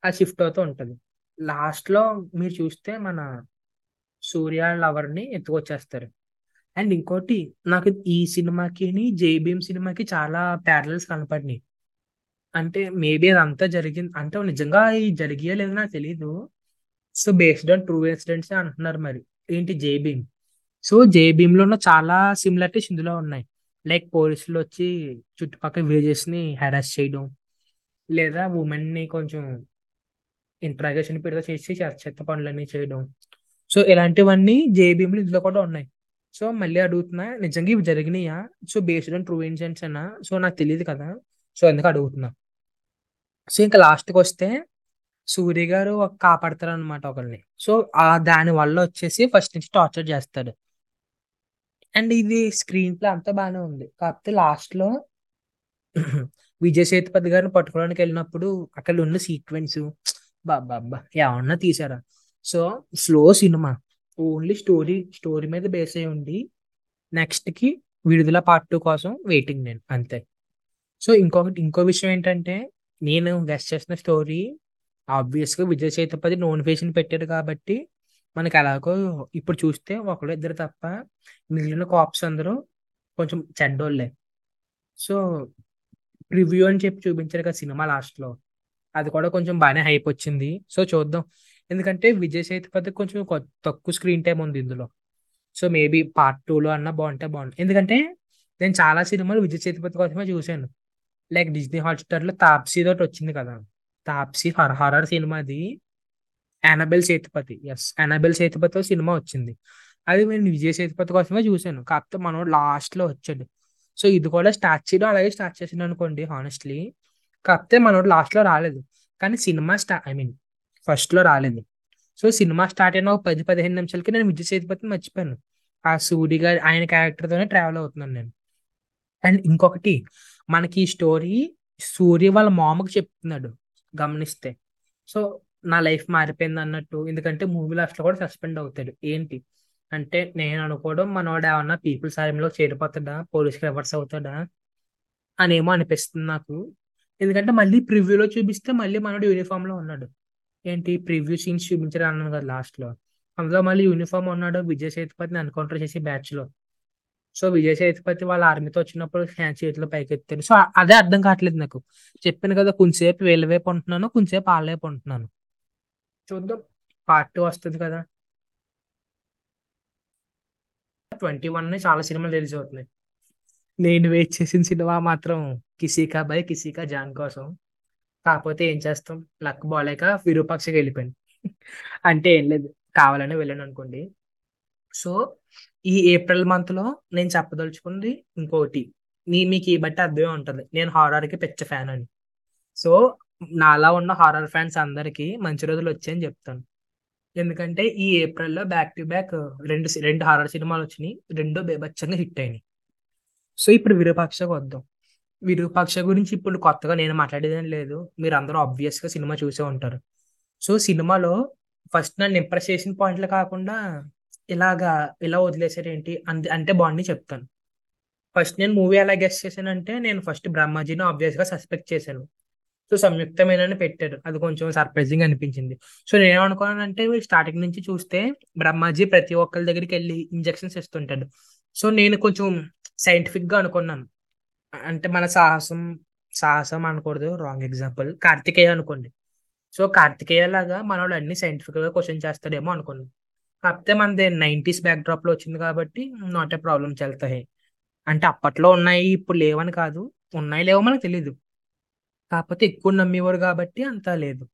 ఆ షిఫ్ట్ అవుతూ ఉంటుంది. లాస్ట్లో మీరు చూస్తే మన సూర్య లవర్ని ఎత్తుకొచ్చేస్తారు. అండ్ ఇంకోటి నాకు ఈ సినిమాకి జేబీఎం సినిమాకి చాలా ప్యారల్స్ కనపడినాయి. అంటే మేబీ అదంతా జరిగింది. అంటే నిజంగా ఇది జరిగే లేదో నాకు తెలియదు so based on true incidents అంటున్నారు మరి. ఏంటి జేబీమ్ సో జేబీమ్లో ఉన్న చాలా సిమిలారిటీస్ ఇందులో ఉన్నాయి. లైక్ పోలీసులు వచ్చి చుట్టుపక్కల విలేజెస్ని హెరాస్ చేయడం. లేదా ఉమెన్ని కొంచెం ఇంట్రాగేషన్ పెడితే చేసి చెత్త చెత్త పనులన్నీ చేయడం. సో ఇలాంటివన్నీ జేబీఎంలు ఇందులో కూడా ఉన్నాయి. సో మళ్ళీ అడుగుతున్నా నిజంగా ఇవి జరిగినాయా? So based on true incidents అన్నా సో నాకు తెలియదు కదా. సో ఎందుకు అడుగుతున్నా? సో ఇంకా లాస్ట్కి వస్తే సూర్య గారు కాపాడతారు అనమాట ఒకరిని సో ఆ దాని వల్ల వచ్చేసి ఫస్ట్ నుంచి టార్చర్ చేస్తాడు. అండ్ ఇది స్క్రీన్ ప్లే అంతా బాగానే ఉంది. కాకపోతే లాస్ట్లో విజయ విజయ్ సేతుపతి గారిని పట్టుకోవడానికి వెళ్ళినప్పుడు అక్కడ ఉన్న సీక్వెన్స్ బాబా ఏమన్నా తీసారా? So slow cinema. Only story story మీద బేస్ అయి ఉండి నెక్స్ట్కి విడుదల పార్ట్ టూ కోసం వెయిటింగ్ నేను అంతే. సో ఇంకొకటి ఇంకో విషయం ఏంటంటే నేను గెస్ట్ చేసిన స్టోరీ ఆబ్వియస్గా విజయ విజయ్ సేతుపతి నోటిఫికేషన్ పెట్టారు కాబట్టి మనకి ఎలాగో ఇప్పుడు చూస్తే ఒకళ్ళు ఇద్దరు తప్ప మిగిలిన కాప్స్ అందరూ కొంచెం చెడ్డోళ్ళే. సో రివ్యూ అని చెప్పి చూపించారు కదా సినిమా లాస్ట్లో అది కూడా కొంచెం బాగానే హైప్ వచ్చింది. సో చూద్దాం. ఎందుకంటే విజయ్ సేతుపతి కొంచెం తక్కువ స్క్రీన్ టైం ఉంది ఇందులో. సో మేబీ పార్ట్ టూలో అన్నా బాగుంటే బాగుంటుంది ఎందుకంటే నేను చాలా సినిమాలు విజయ్ సేతుపతి కోసమే చూశాను. లైక్ డిజ్నీ హాట్స్టార్లో తాప్సీ తోటి వచ్చింది కదా. Taapsee her cinema సినిమాది. Annabelle Sethupathi yes Annabelle Sethupathi cinema వచ్చింది. అది నేను విజయ్ సేతుపతి కోసమే చూశాను. కాకపోతే మనోడు లాస్ట్లో వచ్చాడు. సో ఇది కూడా స్టార్ట్ చేయడం అలాగే స్టార్ట్ చేసింది అనుకోండి హానెస్ట్లీ కాకపోతే మనోడు లాస్ట్లో రాలేదు. కానీ సినిమా స్టా ఐ మీన్ ఫస్ట్లో రాలేదు. సో సినిమా స్టార్ట్ అయిన ఒక పది పదిహేను నిమిషాలకి నేను విజయ్ సేతుపతిని మర్చిపోయాను. ఆ సూరి గారి ఆయన క్యారెక్టర్తోనే ట్రావెల్ అవుతున్నాను నేను. అండ్ ఇంకొకటి మనకి ఈ స్టోరీ సూర్య వాళ్ళ మామకు చెప్తున్నాడు. గమనిస్తే. సో నా లైఫ్ మారిపోయింది అన్నట్టు. ఎందుకంటే మూవీ లాస్ట్లో కూడా సస్పెండ్ అవుతాడు. ఏంటి? అంటే నేను అనుకోవడం మనోడు ఏమన్నా పీపుల్స్ ఆర్మీలో చేరిపోతాడా? పోలీస్కి రివర్స్ అవుతాడా? అనేమో అనిపిస్తుంది నాకు. ఎందుకంటే మళ్ళీ ప్రివ్యూలో చూపిస్తే మళ్ళీ మనోడు యూనిఫామ్లో ఉన్నాడు. ఏంటి? ప్రివ్యూ సీన్స్ చూపించారు అన్నాను కదా లాస్ట్లో అందులో మళ్ళీ యూనిఫామ్ ఉన్నాడు. విజయ్ సేతుపతిని ఎన్కౌంటర్ చేసి బ్యాచ్లో సో విజయ్ సేతుపతి వాళ్ళ ఆర్మీతో వచ్చినప్పుడు హ్యాండ్ చేతిలో పైకి ఎత్తారు సో అదే అర్థం కావట్లేదు నాకు. చెప్పాను కదా కొంచెంసేపు వీళ్ళ వైపు ఉంటున్నాను కొంచెంసేపు వాళ్ళ వైపు ఉంటున్నాను. చూద్దాం. పార్ట్ టూ వస్తుంది కదా. ట్వంటీ వన్ చాలా సినిమాలు రిలీజ్ అవుతున్నాయి. నేను వెయిట్ చేసిన సినిమా మాత్రం కిసీకా బై కిసీకా జాన్ కోసం. కాకపోతే ఏం చేస్తాం? లక్ బాలేక విరూపాక్షకి వెళ్ళిపోయాను. అంటే ఏం లేదు కావాలని వెళ్ళాను అనుకోండి. సో ఈ ఏప్రిల్ మంత్లో నేను చెప్పదలుచుకుంది ఇంకోటి. మీ మీకు ఈ బట్టి అర్థమే ఉంటుంది. నేను హారర్కి పిచ్చ ఫ్యాన్ అని. సో నాలా ఉన్న హారర్ ఫ్యాన్స్ అందరికీ మంచి రోజులు వచ్చాయని చెప్తాను. ఎందుకంటే ఈ ఏప్రిల్లో బ్యాక్ టు బ్యాక్ రెండు రెండు హారర్ సినిమాలు వచ్చినాయి. రెండు బేబచ్చంగా హిట్ అయినాయి. సో ఇప్పుడు విరూపాక్షకు వద్దాం విరూపాక్ష గురించి ఇప్పుడు కొత్తగా నేను మాట్లాడేదేం లేదు. మీరు అందరూ ఆబ్వియస్గా సినిమా చూసే ఉంటారు. సో సినిమాలో ఫస్ట్ నన్ను ఇంప్రెస్ చేసిన పాయింట్లు కాకుండా ఇలాగా ఇలా వదిలేసారేంటి ఏంటి అంటే బాగుంది చెప్తాను. ఫస్ట్ నేను మూవీ ఎలా గెస్ట్ చేశానంటే నేను ఫస్ట్ బ్రహ్మాజీని ఆబ్వియస్గా సస్పెక్ట్ చేశాను. సో సంయుక్తమైన పెట్టారు. అది కొంచెం సర్ప్రైజింగ్ అనిపించింది. సో నేను ఏమనుకున్నానంటే స్టార్టింగ్ నుంచి చూస్తే బ్రహ్మాజీ ప్రతి ఒక్కరి దగ్గరికి వెళ్ళి ఇంజెక్షన్స్ ఇస్తుంటాడు. సో నేను కొంచెం సైంటిఫిక్గా అనుకున్నాను. అంటే మన సాహసం సాహసం అనకూడదు రాంగ్ ఎగ్జాంపుల్ కార్తికేయ అనుకోండి. సో కార్తికేయ లాగా మన వాళ్ళు అన్ని సైంటిఫిక్గా క్వశ్చన్ చేస్తాడేమో అనుకున్నాను. కాకపోతే మనది నైంటీస్ బ్యాక్ డ్రాప్లో వచ్చింది కాబట్టి నాట్ ఏ ప్రాబ్లం చల్తాయి అంటే అప్పట్లో ఉన్నాయి ఇప్పుడు లేవని కాదు. ఉన్నాయి లేవో మనకు తెలియదు కాకపోతే ఎక్కువ నమ్మేవారు కాబట్టి అంతా లేదు.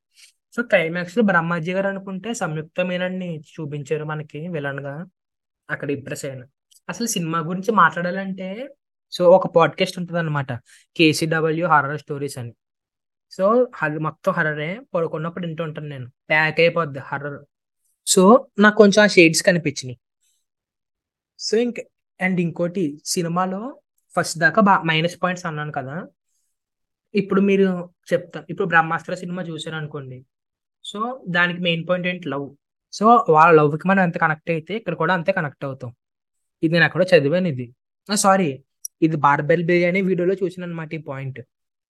సో క్లైమాక్స్లో బ్రహ్మాజీ గారు అనుకుంటే సంయుక్త మీనన్ని చూపించారు మనకి విలన్గా అక్కడ ఇంప్రెస్ అయ్యాను అసలు సినిమా గురించి మాట్లాడాలంటే సో ఒక పాడ్కాస్ట్ ఉంటుంది అనమాట కేసీడబ్ల్యూ హర్రర్ స్టోరీస్ అని. సో అది మొత్తం హర్రరే పడుకున్నప్పుడు వింటూ ఉంటాను నేను. ప్యాక్ అయిపోద్ది హర్రర్ సో నాకు కొంచెం ఆ షేడ్స్ కనిపించినాయి. సో ఇంక అండ్ ఇంకోటి సినిమాలో ఫస్ట్ దాకా బా మైనస్ పాయింట్స్ అన్నాను కదా. ఇప్పుడు మీరు చెప్తాను ఇప్పుడు బ్రహ్మాస్త్ర సినిమా చూసారు అనుకోండి సో దానికి మెయిన్ పాయింట్ ఏంటి? లవ్. సో వాళ్ళ లవ్కి మనం ఎంత కనెక్ట్ అయితే ఇక్కడ కూడా అంతే కనెక్ట్ అవుతాం. ఇది నేను ఎక్కడో చదివాను ఇది. సారీ ఇది బార్బెల్ బిర్యానీ వీడియోలో చూసాను అనమాట ఈ పాయింట్.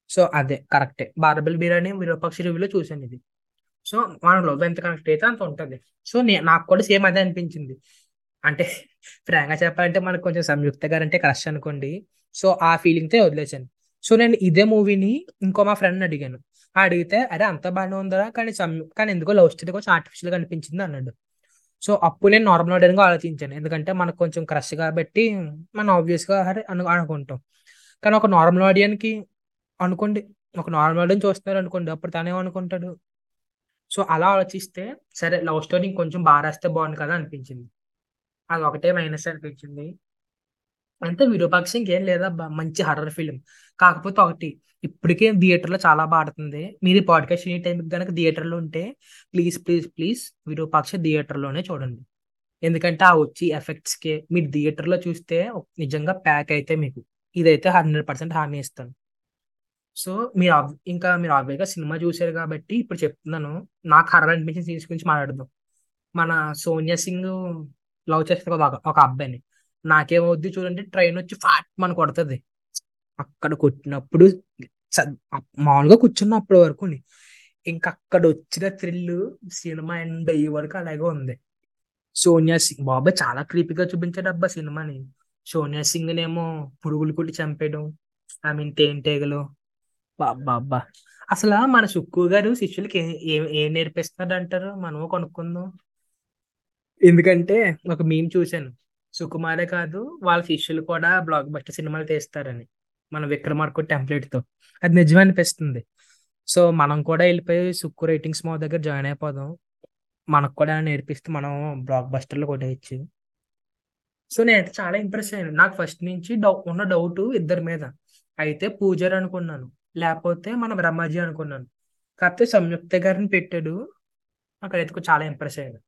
సో అదే కరెక్టే. బార్బెల్ బిర్యానీ విరూపాక్ష రివ్యూలో చూసాను ఇది. సో మన లవ్ ఎంత కనెక్ట్ అయితే అంత ఉంటుంది. సో నాకు కూడా సేమ్ అదే అనిపించింది. అంటే ఫ్రాంక్ చెప్పాలంటే మనకు కొంచెం సంయుక్త గారు అంటే క్రష్ అనుకోండి. సో ఆ ఫీలింగ్తో వదిలేసాను సో నేను ఇదే మూవీని ఇంకో మా ఫ్రెండ్ని అడిగాను. అడిగితే అరే అంత బాగానే ఉందరా కానీ సంయు కానీ ఎందుకో లవ్ స్టోరీ కొంచెం ఆర్టిఫిషియల్గా అనిపించింది అన్నాడు. సో అప్పుడు నేను నార్మల్ ఆడియన్ ఆలోచించాను. ఎందుకంటే మనకు కొంచెం క్రష్ కాబట్టి మనం ఆబ్వియస్గా అరే అను అనుకుంటాం. కానీ ఒక నార్మల్ ఆడియన్కి అనుకోండి. ఒక నార్మల్ ఆడియన్ చూస్తున్నారు అనుకోండి అప్పుడు తనేమనుకుంటాడు? సో అలా ఆలోచిస్తే సరే లవ్ స్టోరీ కొంచెం బాగా రాస్తే బాగుంది కదా అనిపించింది. అది ఒకటే మైనస్ అనిపించింది. అంతే విరూపాక్ష ఇంకేం లేదా మంచి హర్రర్ ఫిలిం కాకపోతే ఒకటి ఇప్పటికే థియేటర్లో చాలా బాడుతుంది మీరు ఈ పాడ్కాస్ట్ ఈ టైంకి కనుక థియేటర్లో ఉంటే ప్లీజ్ ప్లీజ్ ప్లీజ్ విరూపాక్ష థియేటర్లోనే చూడండి. ఎందుకంటే ఆ వచ్చి ఎఫెక్ట్స్కే మీరు థియేటర్లో చూస్తే నిజంగా ప్యాక్ అయితే మీకు. ఇదైతే హండ్రెడ్ పర్సెంట్ హామీ ఇస్తాను. సో మీరు ఇంకా మీరు ఆబ్వియస్గా సినిమా చూశారు కాబట్టి ఇప్పుడు చెప్తున్నాను. నాకు హర్రర్ అనిపించిన సీన్స్ గురించి మాట్లాడదాం. మన సోనియా సింగ్ లవ్ చేస్తుంది కదా ఒక ఒక అబ్బాయిని. నాకేమవుద్ది చూడండి ట్రైన్ వచ్చి ఫాట్ మన కొడుతుంది. అక్కడ కొట్టినప్పుడు చ- మామూలుగా కూర్చున్నప్పటి వరకు. ఇంకా అక్కడ వచ్చిన థ్రిల్ సినిమా ఎండ్ అయ్యే వరకు అలాగే ఉంది. సోనియా సింగ్ బాబాయ్ చాలా క్రీపీగా చూపించాడు అబ్బా సినిమాని. సోనియా సింగ్ నేమో పురుగులు కుట్టి చంపేయడం. ఐ మీన్ తేనెటీగలు. బాబా అబ్బా అసలు మన సుక్కు గారు శిష్యులకి ఏ- ఏ- నేర్పిస్తాడు అంటారు మనము కొనుక్కుందాం. ఎందుకంటే ఒక మీమ్ చూశాను. సుకుమారే కాదు వాళ్ళ శిష్యులు కూడా బ్లాక్ బస్టర్ సినిమాలు తీస్తారని. మన విక్రమార్కు టెంప్లెట్తో అది నిజమే అనిపిస్తుంది. సో మనం కూడా వెళ్ళిపోయి సుక్కు రేటింగ్స్ మా దగ్గర జాయిన్ అయిపోదాం. మనకు కూడా నేర్పిస్తే మనం బ్లాక్ బస్టర్లు కొట్టేయచ్చు. సో నేను చాలా ఇంప్రెస్ అయ్యాను. నాకు ఫస్ట్ నుంచి డౌ ఉన్న డౌట్ ఇద్దరి మీద. అయితే పూజారి అనుకున్నాను. లేకపోతే మన బ్రహ్మాజీ అనుకున్నాను. కాకపోతే సంయుక్త గారిని పెట్టాడు. అక్కడైతే చాలా ఇంప్రెస్ అయ్యాను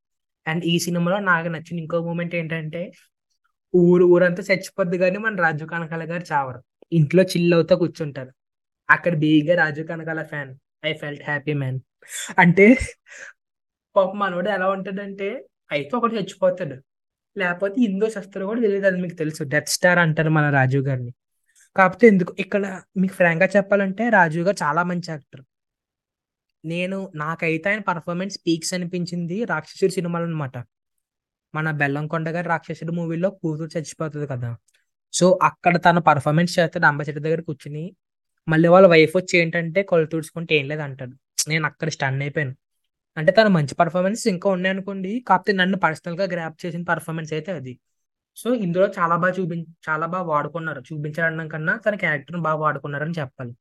అండ్ ఈ సినిమాలో నాకు నచ్చిన ఇంకో మూమెంట్ ఏంటంటే ఊరు ఊరంతా చచ్చిపోద్ది కానీ మన రాజు కనకాల గారు చావరు. ఇంట్లో చిల్ అవుతా కూర్చుంటారు. అక్కడ బీగా Raju Kanakala fan I felt happy man అంటే పాప మనోడు ఎలా ఉంటాడంటే అయితే ఒకటి చచ్చిపోతాడు. లేకపోతే ఇందో శస్త్రం కూడా తెలియదు అది మీకు తెలుసు. డెత్ స్టార్ అంటారు మన రాజు గారిని. కాకపోతే ఎందుకు? ఇక్కడ మీకు ఫ్రాంక్గా చెప్పాలంటే రాజు గారు చాలా మంచి యాక్టర్. నేను నాకైతే ఆయన పర్ఫార్మెన్స్ పీక్స్ అనిపించింది రాక్షసుడి సినిమాలు అనమాట మన బెల్లంకొండ గారి రాక్షసుడి మూవీలో కూతురు చచ్చిపోతుంది కదా. సో అక్కడ తన పర్ఫార్మెన్స్ చేస్తాడు అంబ చెట్టు దగ్గర కూర్చుని. మళ్ళీ వాళ్ళ వైఫ్ వచ్చి ఏంటంటే కొలు తుడుచుకుంటే ఏం లేదు అంటాడు. నేను అక్కడ స్టన్ అయిపోయాను. అంటే తన మంచి పర్ఫార్మెన్స్ ఇంకా ఉన్నాయి అనుకోండి. కాకపోతే నన్ను పర్సనల్గా గ్రాప్ చేసిన పర్ఫార్మెన్స్ అయితే అది. సో ఇందులో చాలా బాగా చూపి చాలా బాగా వాడుకున్నారు. చూపించడం కన్నా తన క్యారెక్టర్ని బాగా వాడుకున్నారని చెప్పాలి.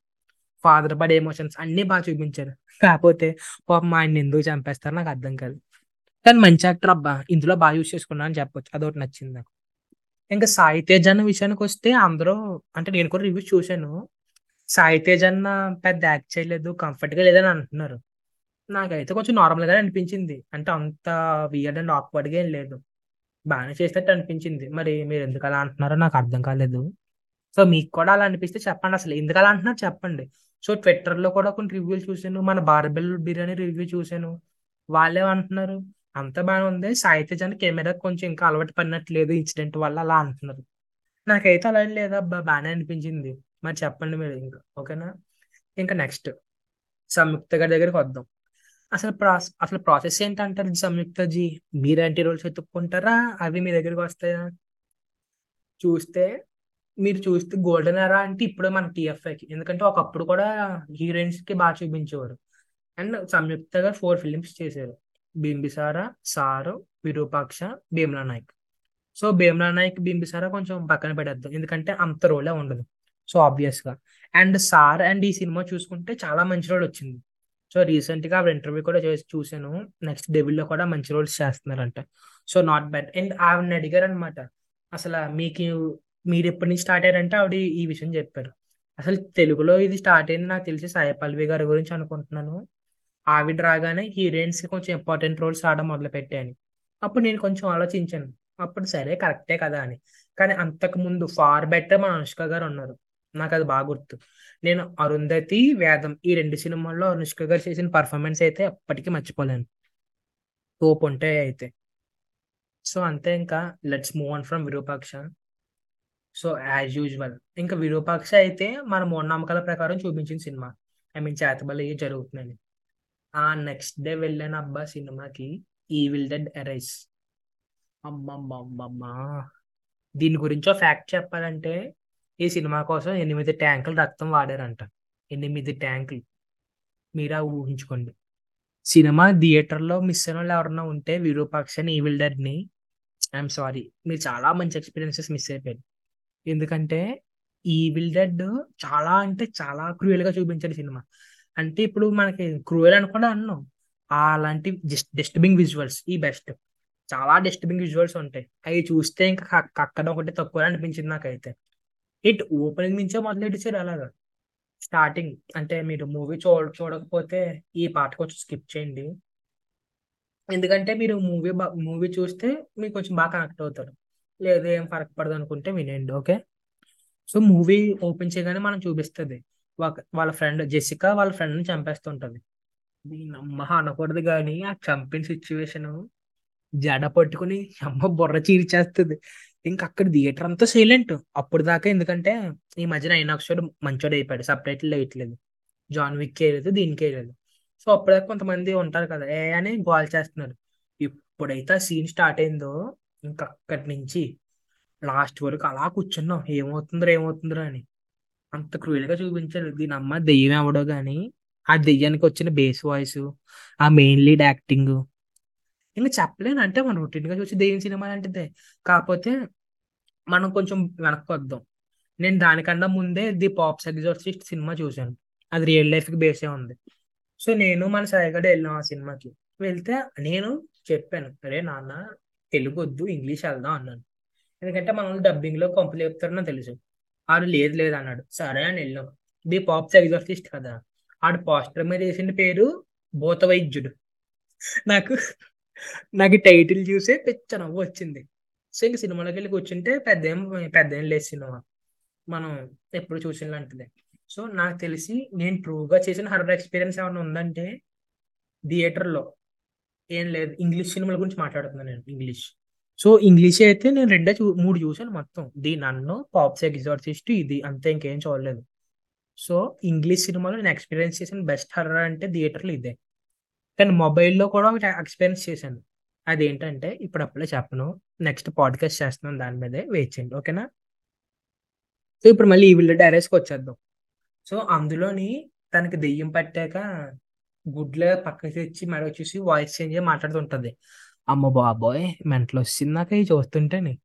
ఫాదర్ పడే ఎమోషన్స్ అన్ని బాగా చూపించారు. కాకపోతే పాపం ఆయన ఎందుకు చంపేస్తారు నాకు అర్థం కాదు. కానీ మంచి యాక్టర్ అబ్బా ఇందులో బాగా యూస్ చేసుకున్నా అని చెప్పొచ్చు. అదొకటి నచ్చింది నాకు. ఇంకా సాయితేజ్ అన్న విషయానికి వస్తే అందరూ అంటే నేను కూడా రివ్యూస్ చూశాను. సాయితేజ్ అన్న పెద్ద యాక్ట్ చేయలేదు కంఫర్ట్గా లేదని అంటున్నారు. నాకైతే కొంచెం నార్మల్గానే అనిపించింది. అంటే అంత వియర్డ్ అండ్ ఆక్వర్డ్గా ఏం లేదు. బాగానే చేసినట్టు అనిపించింది. మరి మీరు ఎందుకు అలా అంటున్నారో నాకు అర్థం కాలేదు. సో మీకు కూడా అలా అనిపిస్తే చెప్పండి అసలు. ఎందుకు అలా అంటున్నారు చెప్పండి. సో ట్విట్టర్లో కూడా కొన్ని రివ్యూలు చూశాను. మన బార్బెల్ బిర్యానీ రివ్యూ చూశాను. వాళ్ళే అంటున్నారు అంత బాగానే ఉంది. సాయితేజ్ అని కెమెరా కొంచెం ఇంకా అలవాటు పడినట్లేదు ఇన్సిడెంట్ వల్ల అలా అంటున్నారు. నాకైతే అలా ఏం లేదా అబ్బా బాగానే అనిపించింది. మరి చెప్పండి మీరు ఇంకా. ఓకేనా? ఇంకా నెక్స్ట్. సంయుక్త గారి దగ్గరికి వద్దాం. అసలు ప్రాసెస్ అసలు ప్రాసెస్ ఏంటంటారు సంయుక్త జీ? మీరు యాంటీ రోల్స్ వెతుక్కుంటారా? అవి మీ దగ్గరికి వస్తాయా? చూస్తే మీరు చూస్తే గోల్డెన్ ఎరా అంటే ఇప్పుడు మన టీఎఫ్ఐకి. ఎందుకంటే ఒకప్పుడు కూడా హీరోయిన్స్కి బాగా చూపించేవారు. అండ్ సంయుక్తగా ఫోర్ ఫిలిమ్స్ చేశారు. బింబిసార సారు విరూపాక్ష భీమ్లా నాయక్. సో భీమ్లా నాయక్ బింబిసార కొంచెం పక్కన పెడేద్దాం ఎందుకంటే అంత రోలే ఉండదు. సో ఆబ్వియస్గా. అండ్ సార్ అండ్ ఈ సినిమా చూసుకుంటే చాలా మంచి రోల్ వచ్చింది. సో రీసెంట్గా ఆవిడ ఇంటర్వ్యూ కూడా చేసి చూసాను నెక్స్ట్ డెవిల్లో కూడా మంచి రోల్స్ చేస్తున్నారంట. సో నాట్ బ్యాడ్ అండ్ ఆవిడని అడిగారు అనమాట అసలు మీకు మీరు ఎప్పటి నుంచి స్టార్ట్ అయ్యారంటే ఆవిడ ఈ విషయం చెప్పారు. అసలు తెలుగులో ఇది స్టార్ట్ అయింది నాకు తెలిసి సాయి పల్లవి గారి గురించి అనుకుంటున్నాను. ఆవిడ రాగానే హీరోయిన్స్ కొంచెం ఇంపార్టెంట్ రోల్స్ ఆడడం మొదలు పెట్టాను అప్పుడు నేను కొంచెం ఆలోచించాను. అప్పుడు సరే కరెక్టే కదా అని. కానీ అంతకు ముందు ఫార్ బెటర్ మన అనుష్క గారు ఉన్నారు. నాకు అది బాగా గుర్తు. నేను అరుంధతి వేదం ఈ రెండు సినిమాల్లో అనుష్క గారు చేసిన పర్ఫార్మెన్స్ అయితే ఎప్పటికీ మర్చిపోలేను. తోపు ఉంటే అయితే. సో అంతే ఇంకా. Let's move on from Virupaksha. So as usual ఇంకా విరూపాక్ష అయితే మన మూఢనమ్మకాల ప్రకారం చూపించిన సినిమా. ఐ మీన్ చేతబలి జరుగుతున్నాయి ఆ నెక్స్ట్ డే వెళ్ళాను అబ్బా సినిమాకి. ఈ విల్ డెడ్ ఎరైస్ అమ్మమ్మమ్మమ్మా. దీని గురించో ఫ్యాక్ట్ చెప్పాలంటే ఈ సినిమా కోసం ఎనిమిది ట్యాంకులు రక్తం వాడారంట. ఎనిమిది ట్యాంకులు. మీరా ఊహించుకోండి. సినిమా థియేటర్లో మిస్ అయిన వాళ్ళు ఎవరన్నా ఉంటే విరూపాక్షని ఈవిల్ డెడ్ని ఐఎమ్ సారీ. మీరు చాలా మంచి ఎక్స్పీరియన్సెస్ మిస్ అయిపోయారు. ఎందుకంటే ఈవిల్ డెడ్ చాలా అంటే చాలా క్రూయల్గా చూపించాడు సినిమా. అంటే ఇప్పుడు మనకి క్రూయల్ అని కూడా అన్నాం. అలాంటి డిస్టర్బింగ్ విజువల్స్ ఈ బెస్ట్. చాలా డిస్టర్బింగ్ విజువల్స్ ఉంటాయి. అవి చూస్తే ఇంకా అక్కడ ఒకటి తక్కువ అనిపించింది నాకైతే. ఇట్ ఓపెనింగ్ నుంచే మొదలెట్టారు అలాగా. స్టార్టింగ్ అంటే మీరు మూవీ చూ చూడకపోతే ఈ పాటకు వచ్చి స్కిప్ చేయండి. ఎందుకంటే మీరు మూవీ మూవీ చూస్తే మీకు కొంచెం బాగా కనెక్ట్ అవుతారు. లేదు ఏం ఫరక్ పడదు అనుకుంటే వినండి ఓకే? సో మూవీ ఓపెన్ చేయగానే మనం చూపిస్తుంది. వాళ్ళ ఫ్రెండ్ జెసికా వాళ్ళ ఫ్రెండ్ని చంపేస్తుంటుంది. చంపేస్తుంటది అమ్మ అనకూడదు కానీ ఆ చంపిన సిచ్యువేషన్ జడ పట్టుకుని అమ్మ బుర్ర చీరిచేస్తుంది ఇంకా అక్కడ థియేటర్ అంతా సైలెంట్. అప్పుడు దాకా ఎందుకంటే ఈ మధ్యన ఐనాక్స్ వాడు మంచోడు అయిపోయాడు. సపరేట్లు వేయట్లేదు. జాన్ విక్ వేయలేదు దీనికి వేయలేదు. సో అప్పుడే కొంతమంది ఉంటారు కదా ఏ అని గోల్ చేస్తున్నారు. ఎప్పుడైతే ఆ సీన్ స్టార్ట్ అయిందో ఇంకా అక్కడి నుంచి లాస్ట్ వరకు అలా కూర్చున్నాం. ఏమవుతుందో ఏమవుతుందో అని. అంత క్రూయల్గా చూపించారు. దీని అమ్మ దెయ్యం ఎవడో కానీ ఆ దెయ్యానికి వచ్చిన బేస్ వాయిస్ ఆ మెయిన్ లీడ్ యాక్టింగ్ ఇంకా చెప్పలేను. అంటే మనం రొటీన్గా చూసి దెయ్యం సినిమా లాంటిదే. కాకపోతే మనం కొంచెం వెనక్కి వద్దాం. నేను దానికన్నా ముందే ది పాప్స్ ఎగ్జార్సిస్ట్ సినిమా చూశాను. అది రియల్ లైఫ్కి బేసే ఉంది. సో నేను మన సాయిగడ వెళ్ళాం ఆ సినిమాకి. వెళ్తే నేను చెప్పాను అరే నాన్న తెలుగు వద్దు ఇంగ్లీష్ వెళ్దాం అన్నాను. ఎందుకంటే మనం డబ్బింగ్లో కొంపలు చెప్తారని తెలుసు. ఆడు లేదు లేదు అన్నాడు. సరే అని వెళ్ళాం. ది పాప్స్ ఎగ్జార్సిస్ట్ కదా ఆడు పోస్టర్ మీద వేసిన పేరు భూత వైద్యుడు నాకు నాకు టైటిల్ చూసే పిచ్చ నవ్వు వచ్చింది. సో ఇంక సినిమాలోకి వెళ్ళి కూర్చుంటే పెద్ద ఏం పెద్ద ఏం లేదు సినిమా. మనం ఎప్పుడు చూసిన లాంటిదే సో నాకు తెలిసి నేను ట్రూగా చేసిన హర్రర్ ఎక్స్పీరియన్స్ ఏమైనా ఉందంటే థియేటర్లో ఏం లేదు. ఇంగ్లీష్ సినిమాల గురించి మాట్లాడుతున్నాను నేను ఇంగ్లీష్. సో ఇంగ్లీష్ అయితే నేను రెండే చూ మూడు చూసాను మొత్తం. ది నన్ను పాప్స్ ఎగ్జార్సిస్ట్ ఇది అంతే ఇంకేం చూడలేదు. సో ఇంగ్లీష్ సినిమాలో నేను ఎక్స్పీరియన్స్ చేసిన బెస్ట్ హర్రర్ అంటే థియేటర్లో ఇదే. కానీ మొబైల్లో కూడా ఒకటి ఎక్స్పీరియన్స్ చేశాను. అదేంటంటే ఇప్పుడు అప్పుడే చెప్పను నెక్స్ట్ పాడ్కాస్ట్ చేస్తున్నాను దాని మీదే వెయిట్ చేయండి ఓకేనా? సో ఇప్పుడు మళ్ళీ ఈ విల్లు డైరెక్ట్కి వచ్చేద్దాం. సో అందులోని తనకి దెయ్యం పట్టాక గుడ్ల పక్కకి తెచ్చి మెడ వచ్చేసి వాయిస్ చేంజ్ చేసి మాట్లాడుతుంటది. అమ్మ బాబోయ్ మెంటల్ వచ్చింది నాకు ఇవి చూస్తుంటేనే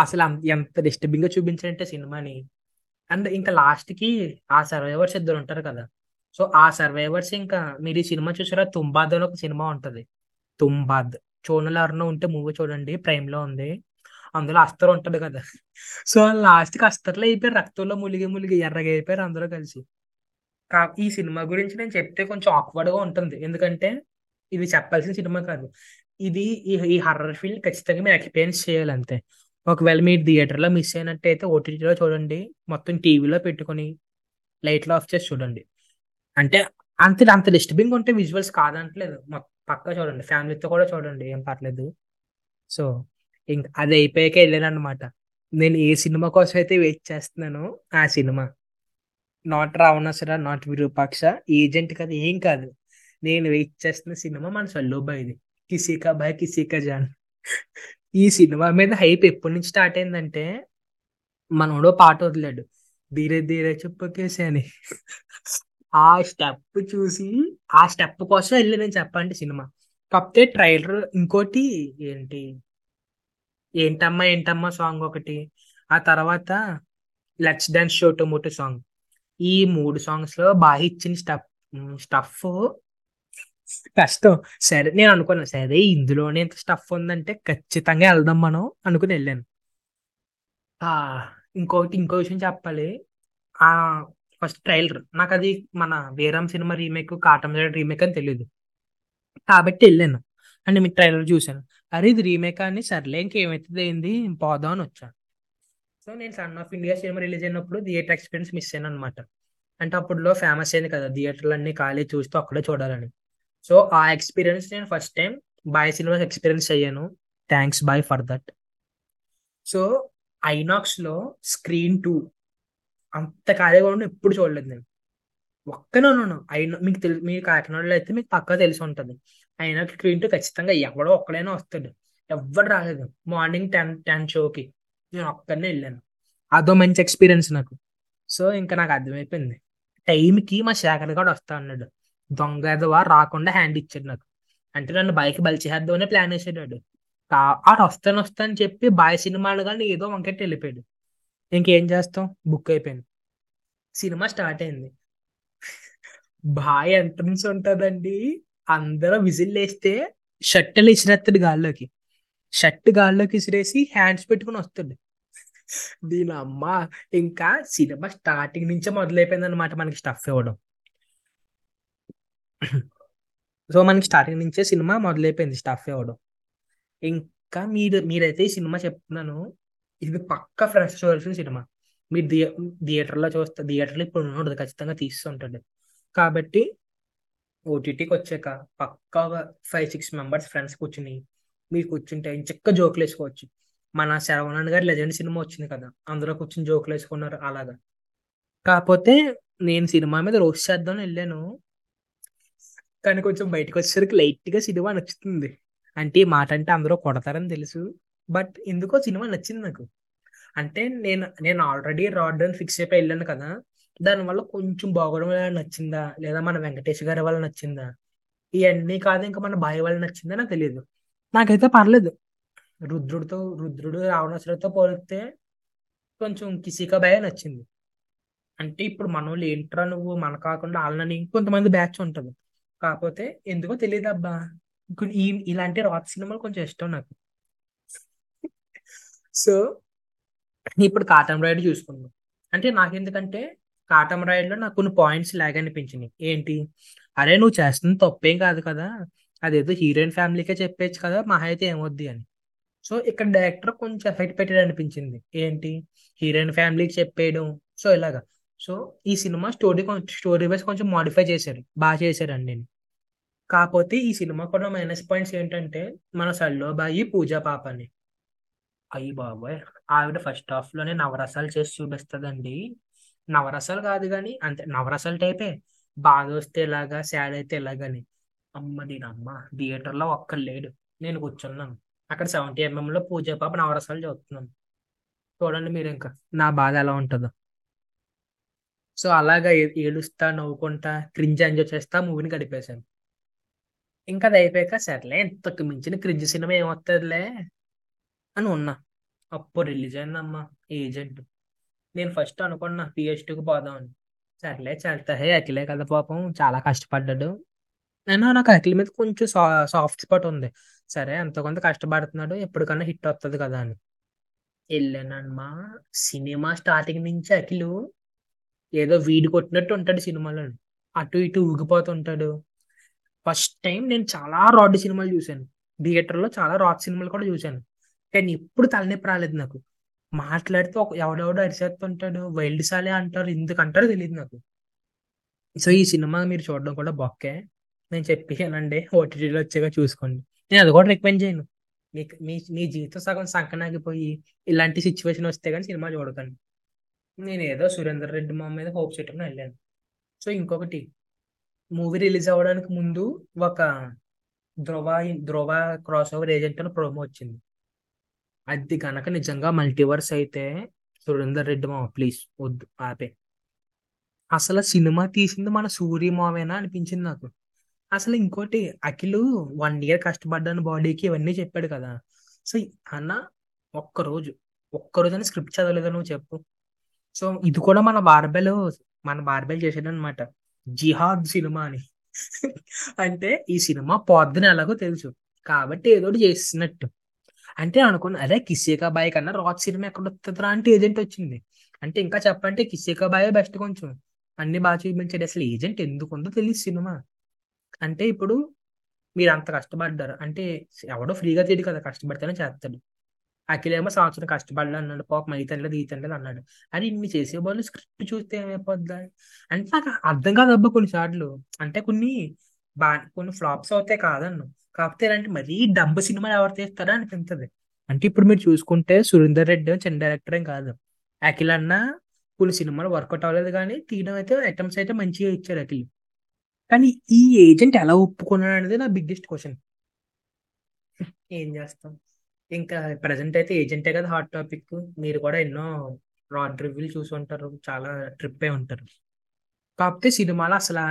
అసలు ఎంత డిస్టర్బింగ్గా చూపించారంటే సినిమాని. అండ్ ఇంకా లాస్ట్కి ఆ సర్వైవర్స్ ఇద్దరు ఉంటారు కదా. సో ఆ సర్వైవర్స్ ఇంకా మీరు ఈ సినిమా చూసారా? తుంబాద్ అని ఒక సినిమా ఉంటుంది. తుంబాద్. చూడని ఉంటే మూవీ చూడండి. ప్రైమ్లో ఉంది. అందులో అస్తర్ ఉంటది కదా. సో లాస్ట్కి అస్తర్లో అయిపోయారు రక్తంలో ములిగి ములిగి ఎర్రగా అయిపోయారు అందరూ కలిసి. కా ఈ సినిమా గురించి నేను చెప్తే కొంచెం ఆక్వర్డ్గా ఉంటుంది. ఎందుకంటే ఇది చెప్పాల్సిన సినిమా కాదు. ఇది ఈ ఈ హర్రర్ ఫీల్డ్ ఖచ్చితంగా మీరు ఎక్స్పీరియన్స్ చేయాలి అంతే. ఒకవేళ మీరు థియేటర్లో మిస్ అయినట్టయితే ఓటీటీలో చూడండి. మొత్తం టీవీలో పెట్టుకొని లైట్లు ఆఫ్ చేసి చూడండి. అంటే అంత అంత డిస్టర్బింగ్ ఉంటే విజువల్స్ కాదంటలేదు. మొ- పక్కా చూడండి. ఫ్యామిలీతో కూడా చూడండి. ఏం పర్లేదు. సో ఇంక అది అయిపోయాక వెళ్ళాను అనమాట నేను ఏ సినిమా కోసం అయితే వెయిట్ చేస్తున్నానో ఆ cinema. Not Ravanasura not Virupaksha Agent కాదు ఏం కాదు. నేను వెయిట్ చేస్తున్న సినిమా మన సల్లుబాయిది కిసీకా బాయ్ కిసీకా జాన్. ఈ సినిమా మీద హైప్ ఎప్పటి నుంచి స్టార్ట్ అయిందంటే మనోడో పాట వదిలాడు. ధీరే ధీరే చెప్పకేసి అని. ఆ స్టెప్ చూసి ఆ స్టెప్ కోసం వెళ్ళి నేను చెప్పండి సినిమా. కాకపోతే ట్రైలర్ ఇంకోటి ఏంటి? ఏంటమ్మా ఏంటమ్మా సాంగ్ ఒకటి. ఆ తర్వాత let's dance show tomato song. ఈ మూడు సాంగ్స్లో బాగా ఇచ్చిన స్టఫ్ స్టఫ్ కష్టం సరే నేను అనుకున్నాను సరే ఇందులోనే ఇంత స్టఫ్ ఉందంటే ఖచ్చితంగా వెళ్దాం మనం అనుకుని వెళ్ళాను. ఆ ఇంకొకటి ఇంకో విషయం చెప్పాలి. ఆ ఫస్ట్ ట్రైలర్. నాకు అది మన వేరం సినిమా రీమేక్ కాటం రీమేక్ అని తెలియదు కాబట్టి వెళ్ళాను. అంటే మీకు ట్రైలర్ చూశాను. అరే ఇది రీమేక్ అని? సర్లే ఇంకేమైతుంది ఏంది? పోదాం అని వచ్చాను. సో నేను son of India cinema release అయినప్పుడు థియేటర్ ఎక్స్పీరియన్స్ మిస్ అయ్యాను అనమాట అంటే అప్పుడులో ఫేమస్ అయింది కదా థియేటర్లు అన్ని ఖాళీ చూస్తూ అక్కడే చూడాలని. సో ఆ ఎక్స్పీరియన్స్ నేను first time Bhai cinemas experience అయ్యాను. Thanks Bhai for that. So ఐనాక్స్లో screen two అంత ఖాళీగా ఉండి ఎప్పుడు చూడలేదు నేను. ఒక్కనే ఉన్నాను అయినా మీకు తెలి మీ కాకినాడలో అయితే మీకు పక్కా తెలిసి ఉంటుంది. అయినా స్క్రీన్ టూ ఖచ్చితంగా ఎవడో ఒక్కడైనా వస్తాడు. ఎవ్వడు రాలేదు. మార్నింగ్ టెన్ టెన్ షోకి నేను ఒక్కడనే వెళ్ళాను. అదో మంచి ఎక్స్పీరియన్స్ నాకు. సో ఇంకా నాకు అర్థమైపోయింది. టైంకి మా శేఖర్ గారు వస్తా అన్నాడు. దొంగ ఎదవా రాకుండా హ్యాండ్ ఇచ్చాడు నాకు. అంటే నన్ను బైక్ బలిచేద్దామని ప్లాన్ వేసాడు ఆడు వస్తాను వస్తాను చెప్పి బాయ్ సినిమాలు కానీ ఏదో వంకెట్ వెళ్ళిపోయాడు. ఇంకేం చేస్తాం? బుక్ అయిపోయింది. సినిమా స్టార్ట్ అయింది. బాయ్ ఎంట్రన్స్ ఉంటుందండి. అందరూ విజిల్ వేస్తే షర్ట్ విసిరేస్తాడు గాల్లోకి. షర్ట్ గాల్లోకి విసిరేసి హ్యాండ్స్ పెట్టుకుని వస్తాడు దీని అమ్మ ఇంకా సినిమా స్టార్టింగ్ నుంచే మొదలైపోయింది అనమాట మనకి స్టఫ్ ఇవ్వడం. సో మనకి స్టార్టింగ్ నుంచే సినిమా మొదలైపోయింది స్టఫ్ ఇవ్వడం. ఇంకా మీరు మీరైతే ఈ సినిమా చెప్తున్నాను. ఇది పక్క ఫ్రెష్ చూడాల్సిన సినిమా. మీరు థియే థియేటర్లో చూస్తే థియేటర్లో ఇప్పుడు ఉండదు ఖచ్చితంగా తీస్తుంటాడు. కాబట్టి ఓటీటీకి వచ్చాక పక్కా ఫైవ్ సిక్స్ మెంబర్స్ ఫ్రెండ్స్ కూర్చుని మీరు కూర్చుంటే చెక్క జోకులు వేసుకోవచ్చు. మన శరవణన్ గారి లెజెండ్ సినిమా వచ్చింది కదా అందులో కూర్చుని జోకులు వేసుకున్నారు అలాగా. కాకపోతే నేను సినిమా మీద రోస్ట్ చేద్దామని వెళ్ళాను. కానీ కొంచెం బయటకు వచ్చేసరికి లైట్గా సినిమా నచ్చుతుంది. అంటే ఈ మాట అంటే అందరూ కొడతారని తెలుసు. బట్ ఎందుకో సినిమా నచ్చింది నాకు. అంటే నేను నేను ఆల్రెడీ రాడ్ అని ఫిక్స్ అయిపోయి వెళ్ళాను కదా దానివల్ల కొంచెం బాగోవడం వల్ల నచ్చిందా? లేదా మన వెంకటేష్ గారి వల్ల నచ్చిందా? ఇవన్నీ కాదు ఇంకా మన బాయ్ వల్ల నచ్చిందా నాకు తెలియదు నాకైతే పర్లేదు. రుద్రుడితో రుద్రుడు రావణాసుడితో పోలిస్తే కొంచెం కిసికా భయ నచ్చింది. అంటే ఇప్పుడు మనోళ్ళు ఏంట్రా నువ్వు? మన కాకుండా వాళ్ళని కొంతమంది బ్యాచ్ ఉంటుంది. కాకపోతే ఎందుకో తెలియదు అబ్బా ఇలాంటి రాక్ సినిమాలు కొంచెం ఇష్టం నాకు. సో ఇప్పుడు కాటన్ రైడ్ చూసుకుందాం. అంటే నాకెందుకంటే కాటన్ రైడ్లో నాకు కొన్ని పాయింట్స్ లాగ్ అనిపించినాయి. ఏంటి? అరే నువ్వు చేస్తుంది తప్పేం కాదు కదా. అదేదో హీరోయిన్ ఫ్యామిలీకే చెప్పేచ్చు కదా. మహా అయితే ఏమొద్ది అని. సో ఇక్కడ డైరెక్టర్ కొంచెం ఎఫెక్ట్ పెట్టాడు అనిపించింది. ఏంటి? హీరోయిన్ ఫ్యామిలీకి చెప్పేయడం. సో ఇలాగా. సో ఈ సినిమా స్టోరీ స్టోరీ వైజ్ కొంచెం మాడిఫై చేశారు. బాగా చేశారండి నేను. కాకపోతే ఈ సినిమా కూడా మైనస్ పాయింట్స్ ఏంటంటే మన సల్లోబాయి పూజా పాపని. అయ్యి బాబోయ్. ఆవిడ ఫస్ట్ హాఫ్లోనే నవరసాలు చేసి చూపిస్తుందండి. నవరసాలు కాదు కానీ అంతే నవరసాలు టైపే బాధ వస్తే ఇలాగా సాడ్ అయితే ఇలాగని అమ్మ దీని అమ్మ థియేటర్లో ఒక్కరు లేడు. నేను కూర్చున్నాను. అక్కడ సెవెంటీ ఎంఎంలో పూజ పాప నవరసాలు చూస్తున్నాను చూడండి మీరు ఇంకా నా బాధ ఎలా ఉంటుందో. సో అలాగా ఏ- ఏడుస్తా నవ్వుకుంటా క్రింజ్ ఎంజాయ్ చేస్తా మూవీని గడిపేశాను. ఇంకా అది అయిపోయాక సర్లే ఇంతకు మించిన క్రింజ్ సినిమా ఏమొస్తుందిలే అని ఉన్నా అప్పుడు రిలీజ్ అయిందమ్మా ఏజెంట్ నేను ఫస్ట్ అనుకున్నా పిహెచ్డికి పోదామని సర్లే చల్తహే అఖిలే కదా పాపం చాలా కష్టపడ్డాడు అయినా నాకు అఖిల మీద కొంచెం సా సాఫ్ట్ స్పాట్ ఉంది. సరే ఎంతో కొంత కష్టపడుతున్నాడు. ఎప్పటికన్నా హిట్ వస్తుంది కదా అని. వెళ్ళానమ్మా సినిమా స్టార్టింగ్ నుంచి అఖిలు ఏదో వీడి కొట్టినట్టు ఉంటాడు సినిమాలోని. అటు ఇటు ఊగిపోతుంటాడు. ఫస్ట్ టైం నేను చాలా రాడ్ సినిమాలు చూశాను. థియేటర్‌లో చాలా రాడ్ సినిమాలు కూడా చూశాను. కానీ ఎప్పుడు తలనొప్పి రాలేదు నాకు. మాట్లాడితే ఒక ఎవడెవడో అరిచేస్తుంటాడు. వైల్డ్ సాలే అంటారు. ఎందుకంటారో తెలియదు నాకు. సో, ఈ సినిమా మీరు చూడడం కూడా బొక్కే. నేను చెప్పేసానండి. ఓటీటీలో వచ్చాక చూసుకోండి. నేను అది కూడా రికమెండ్ చేయను. మీకు మీ మీ జీవితం సగం సంకనాగిపోయి ఇలాంటి సిచ్యువేషన్ వస్తే కానీ సినిమా చూడకండి. నేనేదో 'సురేందర్ రెడ్డి' మా మీద హోప్ చేయటం వెళ్ళాను సో, ఇంకొకటి మూవీ రిలీజ్ అవ్వడానికి ముందు ఒక 'Dhruva' 'Dhruva crossover agent' అని ప్రోమో వచ్చింది. అది కనుక నిజంగా మల్టీవర్స్ అయితే 'సురేందర్ రెడ్డి' మామ ప్లీజ్ వద్దు ఆపే అసలు సినిమా తీసింది మన సూర్య మామేనా అనిపించింది నాకు. అసలు ఇంకోటి అఖిలు వన్ ఇయర్ కష్టపడ్డాను బాడీకి ఇవన్నీ చెప్పాడు కదా! సో, అన్న ఒక్కరోజు, ఒక్కరోజైనా స్క్రిప్ట్ చదవలేదని నువ్వు చెప్పు? సో, ఇది కూడా మన బార్బెల్ మన 'బార్బెల్' చేసాడనమాట. 'జిహాద్' సినిమా అని. అంటే ఈ సినిమా పొద్దున ఎలాగో తెలుసు. కాబట్టి ఏదో చేసినట్టు అంటే అనుకున్నా అరే 'కిస్సీ బాయ్ కన్నా రాక్ సినిమా ఎక్కడ ఎక్కడొత్తదిరా అంటే ఏజెంట్ వచ్చింది. అంటే ఇంకా చెప్పంటే 'కిస్సీ బాయ్ బెస్ట్ కొంచెం. అన్ని బాగా చూపించాడు. అసలు ఏజెంట్ ఎందుకు ఉందో తెలియదు సినిమా. అంటే ఇప్పుడు మీరు అంత కష్టపడ్డారు. అంటే ఎవడో ఫ్రీగా తెలియదు కదా! కష్టపడితేనే చేస్తాడు. అఖిలేమో సంవత్సరం కష్టపడలే అన్నాడు. పాపం అయి తినలేదు, అన్నాడు. అని ఇన్ని చేసే వాళ్ళు స్క్రిప్ట్ చూస్తే ఏమైపోద్దా? అంటే నాకు అర్థం కాదబ్బా కొన్నిసార్లు అంటే కొన్ని బా కొన్ని ఫ్లాప్స్ అవుతాయి కాదన్ను కాకపోతే ఇలాంటి మరీ డంబ సినిమాలు ఎవరు తీస్తారా అనిపించదు అంటే ఇప్పుడు మీరు చూసుకుంటే 'సురేందర్ రెడ్డి' చిన్న డైరెక్టర్ ఏం కాదు. అఖిల్ అన్న కొన్ని సినిమాలు వర్కౌట్ అవ్వలేదు కానీ తీయడం అయితే ఐటమ్స్ అయితే మంచిగా ఇచ్చారు అఖిల్. కానీ ఈ ఏజెంట్ ఎలా ఒప్పుకున్నాడనేది నా బిగ్గెస్ట్ క్వశ్చన్ ఏం చేస్తాం. ఇంకా ప్రెజెంట్ అయితే ఏజెంటే కదా హాట్ టాపిక్. మీరు కూడా ఎన్నో రాడ్ రివ్యూలు చూసుంటారు. చాలా ట్రిప్ అయి ఉంటారు. కాకపోతే సినిమాలో అసలు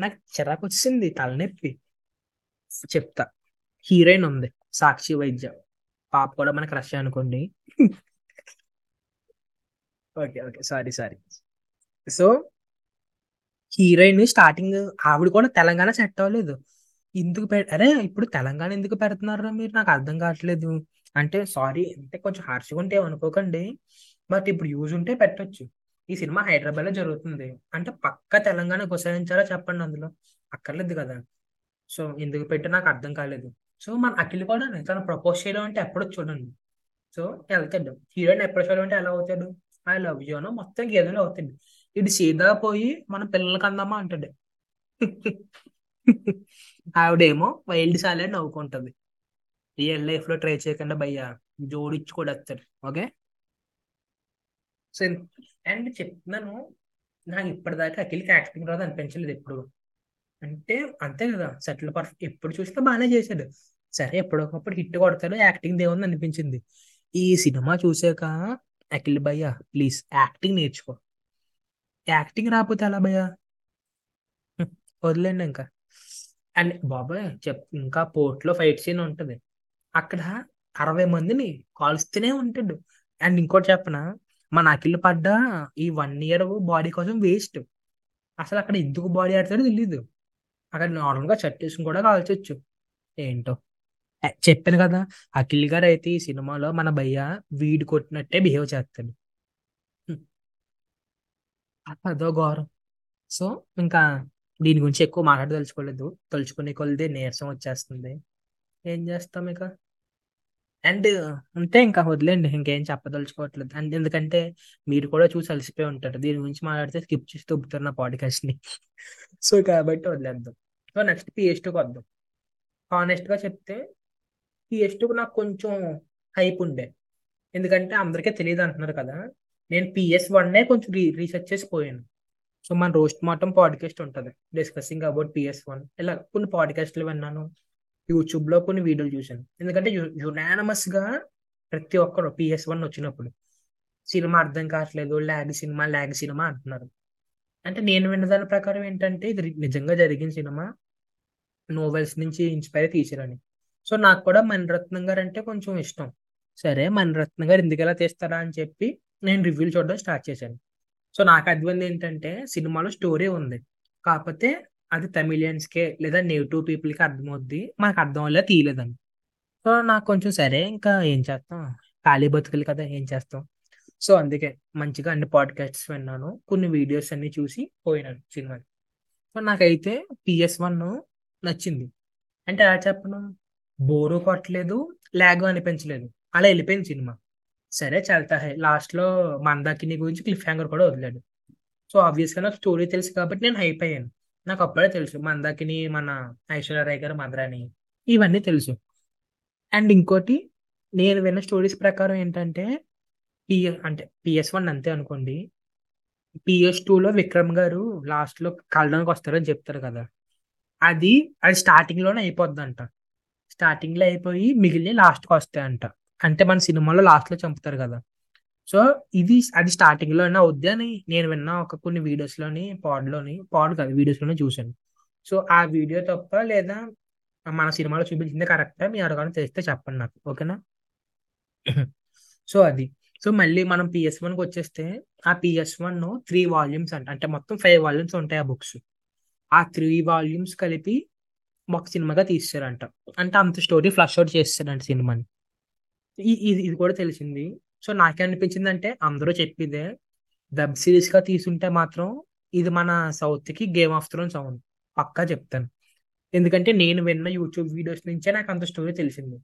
నాకు చిరాకొచ్చేసింది. తలనొప్పి. చెప్తా. హీరోయిన్ ఉంది. సాక్షి వైద్య. పాప కూడా మన క్రష్ అనుకోండి. Okay. Okay. Sorry. Sorry. So heroine starting ఆవిడ కూడా తెలంగాణ సెట్ అవ్వలేదు. ఎందుకు పె అరే ఇప్పుడు తెలంగాణ ఎందుకు పెడుతున్నారురా మీరు నాకు అర్థం కావట్లేదు. అంటే సారీ అంటే కొంచెం హార్ష్‌గా ఉంటే ఏమనుకోకండి. బట్ ఇప్పుడు యూజ్ ఉంటే పెట్టొచ్చు. ఈ సినిమా హైదరాబాద్లో జరుగుతుంది. అంటే పక్కా తెలంగాణ గుసాయించారా చెప్పండి అందులో. అక్కర్లేదు కదా! సో ఎందుకు పెట్టి నాకు అర్థం కాలేదు. సో మన అఖిల్ కూడా తను ప్రపోజ్ చేయడం అంటే ఎప్పుడో చూడండి. సో వెళ్తాడు హీరోయిన్ అప్రోచ్ చేయడం అంటే ఎలా అవుతాడు? ఐ లవ్ యూ అనో మొత్తానికి ఏదోలా అవుతాడు. ఇటు సీదా పోయి మన పిల్లలకి అందామా అంటాడు. ఆవిడేమో వైల్డ్ సాలే నవ్వుకుంటది. రియల్ లైఫ్‌లో ట్రై చేయకుండా భయ్యా. జోడించుకోడెత్తాడు. ఓకే. సో అండ్ చెప్తున్నాను. నాకు ఇప్పటిదాకా అఖిల్‌కి యాక్టింగ్ రాదు అనిపించలేదు ఎప్పుడు. అంటే అంతే కదా! సెటిల్ పర్ఫెక్ట్ ఎప్పుడు చూసినా బాగానే చేశాడు. సరే ఎప్పుడొకప్పుడు హిట్ కొడతాడు. యాక్టింగ్‌దేముంది అనిపించింది. ఈ సినిమా చూసాక అఖిల్ భయ్యా ప్లీజ్ యాక్టింగ్ నేర్చుకో. యాక్టింగ్ రాకపోతే అలా భయ్యా? వదిలేండి ఇంకా. అండ్ బాబోయ్! చెప్ ఇంకా పోర్ట్‌లో ఫైట్ సీన్ ఉంటుంది అక్కడ 60 మందిని కాలుస్తూనే ఉంటాడు. అండ్ ఇంకోటి చెప్పనా? మన అఖిల్ పడ్డ ఈ వన్ ఇయర్ బాడీ కోసం వేస్ట్. అసలు అక్కడ ఎందుకు బాడీ ఆడతాడో తెలియదు అక్కడ నార్మల్‌గా షర్ట్ వేసుకుని కూడా కాల్చొచ్చు. ఏంటో. చెప్పాను కదా! అఖిల్ గారు అయితే ఈ సినిమాలో మన భయ్య వీడు కొట్టినట్టే బిహేవ్ చేస్తాడు. అదో ఘోరం. సో ఇంకా దీని గురించి ఎక్కువ మాట్లాడదలుచుకోలేదు. తలుచుకునే కొలది నీరసం వచ్చేస్తుంది. ఏం చేస్తాం ఇక. అండ్ అంతే ఇంకా వదిలేండి ఇంకేం చెప్పదలుచుకోవట్లేదు. అండ్ ఎందుకంటే మీరు కూడా చూసి అలసిపోయి ఉంటారు. దీని గురించి మాట్లాడితే స్కిప్ చేసి తొబ్బుతారు నా పాడ్‌కాస్ట్‌ని. సో కాబట్టి వదిలేద్దాం. సో నెక్స్ట్ 'పీఎస్2' కొద్దాం. హానెస్ట్‌గా చెప్తే 'పీఎస్2' నాకు కొంచెం హైప్ ఉండే. ఎందుకంటే అందరికీ అంటున్నారు కదా! నేను పిఎస్ వన్నే కొంచెం రీ రీసెర్చ్ చేసి పోయాను. సో మన రోస్ట్ మార్టం పాడ్‌కాస్ట్ ఉంటుంది డిస్కసింగ్ అబౌట్ పిఎస్ వన్ ఇలా కొన్ని పాడ్‌కాస్ట్‌లు విన్నాను. యూట్యూబ్‌లో కొన్ని వీడియోలు చూసాను. ఎందుకంటే యునానమస్ యునానిమస్‌గా ప్రతి ఒక్కరు పిఎస్ వన్ వచ్చినప్పుడు సినిమా అర్థం కావట్లేదు. ల్యాగ్ సినిమా, ల్యాగ్ సినిమా అంటున్నారు. అంటే నేను విన్న దాని ప్రకారం ఏంటంటే ఇది నిజంగా జరిగిన సినిమా. నోవెల్స్ నుంచి ఇన్‌స్పైర్ తీసిరని సో నాకు కూడా మణిరత్నం అంటే కొంచెం ఇష్టం. సరే మణిరత్నం గారు ఎందుకిలా తీస్తారా అని చెప్పి నేను రివ్యూలు చూడడం స్టార్ట్ చేశాను. సో నాకు అర్థమైంది ఏంటంటే సినిమాలో స్టోరీ ఉంది. కాకపోతే అది తమిళియన్స్కే లేదా నేటివ్ పీపుల్కి అర్థమవుద్ది. మనకు అర్థం వల్ల తీయలేదని సో నాకు కొంచెం సరే ఇంకా ఏం చేస్తాం? ఖాళీ బతుకులు కదా ఏం చేస్తాం? సో అందుకే మంచిగా అన్ని పాడ్కాస్ట్స్ విన్నాను. కొన్ని వీడియోస్ అన్ని చూసి పోయినాను సినిమా సో నాకైతే పిఎస్ వన్ నచ్చింది. అంటే ఎలా చెప్పను? బోరు కొట్టలేదు లాగ్ అనిపించలేదు. అలా వెళ్ళిపోయింది సినిమా. సరే చల్తా హై లాస్ట్లో మందాకిని గురించి క్లిఫ్ హ్యాంగర్ కూడా వదిలాడు. సో ఆబ్వియస్గా నాకు స్టోరీ తెలుసు కాబట్టి నేను హైప్ అయ్యాను. నాకు అప్పుడే తెలుసు మందాకిని మన ఐశ్వర్య రాయ్ గారు మద్రాని ఇవన్నీ తెలుసు. అండ్ ఇంకోటి నేను విన్న స్టోరీస్ ప్రకారం ఏంటంటే పిఎస్ అంటే పిఎస్ వన్ అంతే అనుకోండి. పిఎస్ టూలో విక్రమ్ గారు లాస్ట్లో కలడానికి వస్తారని చెప్తారు కదా. అది అది స్టార్టింగ్లోనే అయిపోద్దంట. స్టార్టింగ్లో అయిపోయి మిగిలిన లాస్ట్కి వస్తాయంట. అంటే మన సినిమాలో లాస్ట్లో చంపుతారు కదా. సో ఇది అది స్టార్టింగ్లోనే అవుద్ది అని నేను విన్న ఒక కొన్ని వీడియోస్లోని పాడ్లోని పాడ్ కాదు వీడియోస్లోనే చూశాను. సో ఆ వీడియో తప్ప లేదా మన సినిమాలో చూపించింది కరెక్టా మీ అడగాలని తెలిస్తే చెప్పండి నాకు ఓకేనా సో అది. సో మళ్ళీ మనం పిఎస్ వన్కి వచ్చేస్తే ఆ పిఎస్ వన్ త్రీ వాల్యూమ్స్ అంట అంటే మొత్తం ఫైవ్ వాల్యూమ్స్ ఉంటాయి ఆ బుక్స్ ఆ త్రీ వాల్యూమ్స్ కలిపి ఒక సినిమాగా తీస్తారంట. అంటే అంత స్టోరీ ఫ్లష్ అవుట్ చేస్తారంట సినిమాని. ఇది ఇది కూడా తెలిసింది. సో నాకేమనిపించింది అంటే అందరూ చెప్పిందే వెబ్ సిరీస్గా తీసుంటే మాత్రం ఇది మన సౌత్కి గేమ్ ఆఫ్ థ్రోన్స్ అవును. పక్కా చెప్తాను. ఎందుకంటే నేను విన్న యూట్యూబ్ వీడియోస్ నుంచే నాకు అంత స్టోరీ తెలిసింది.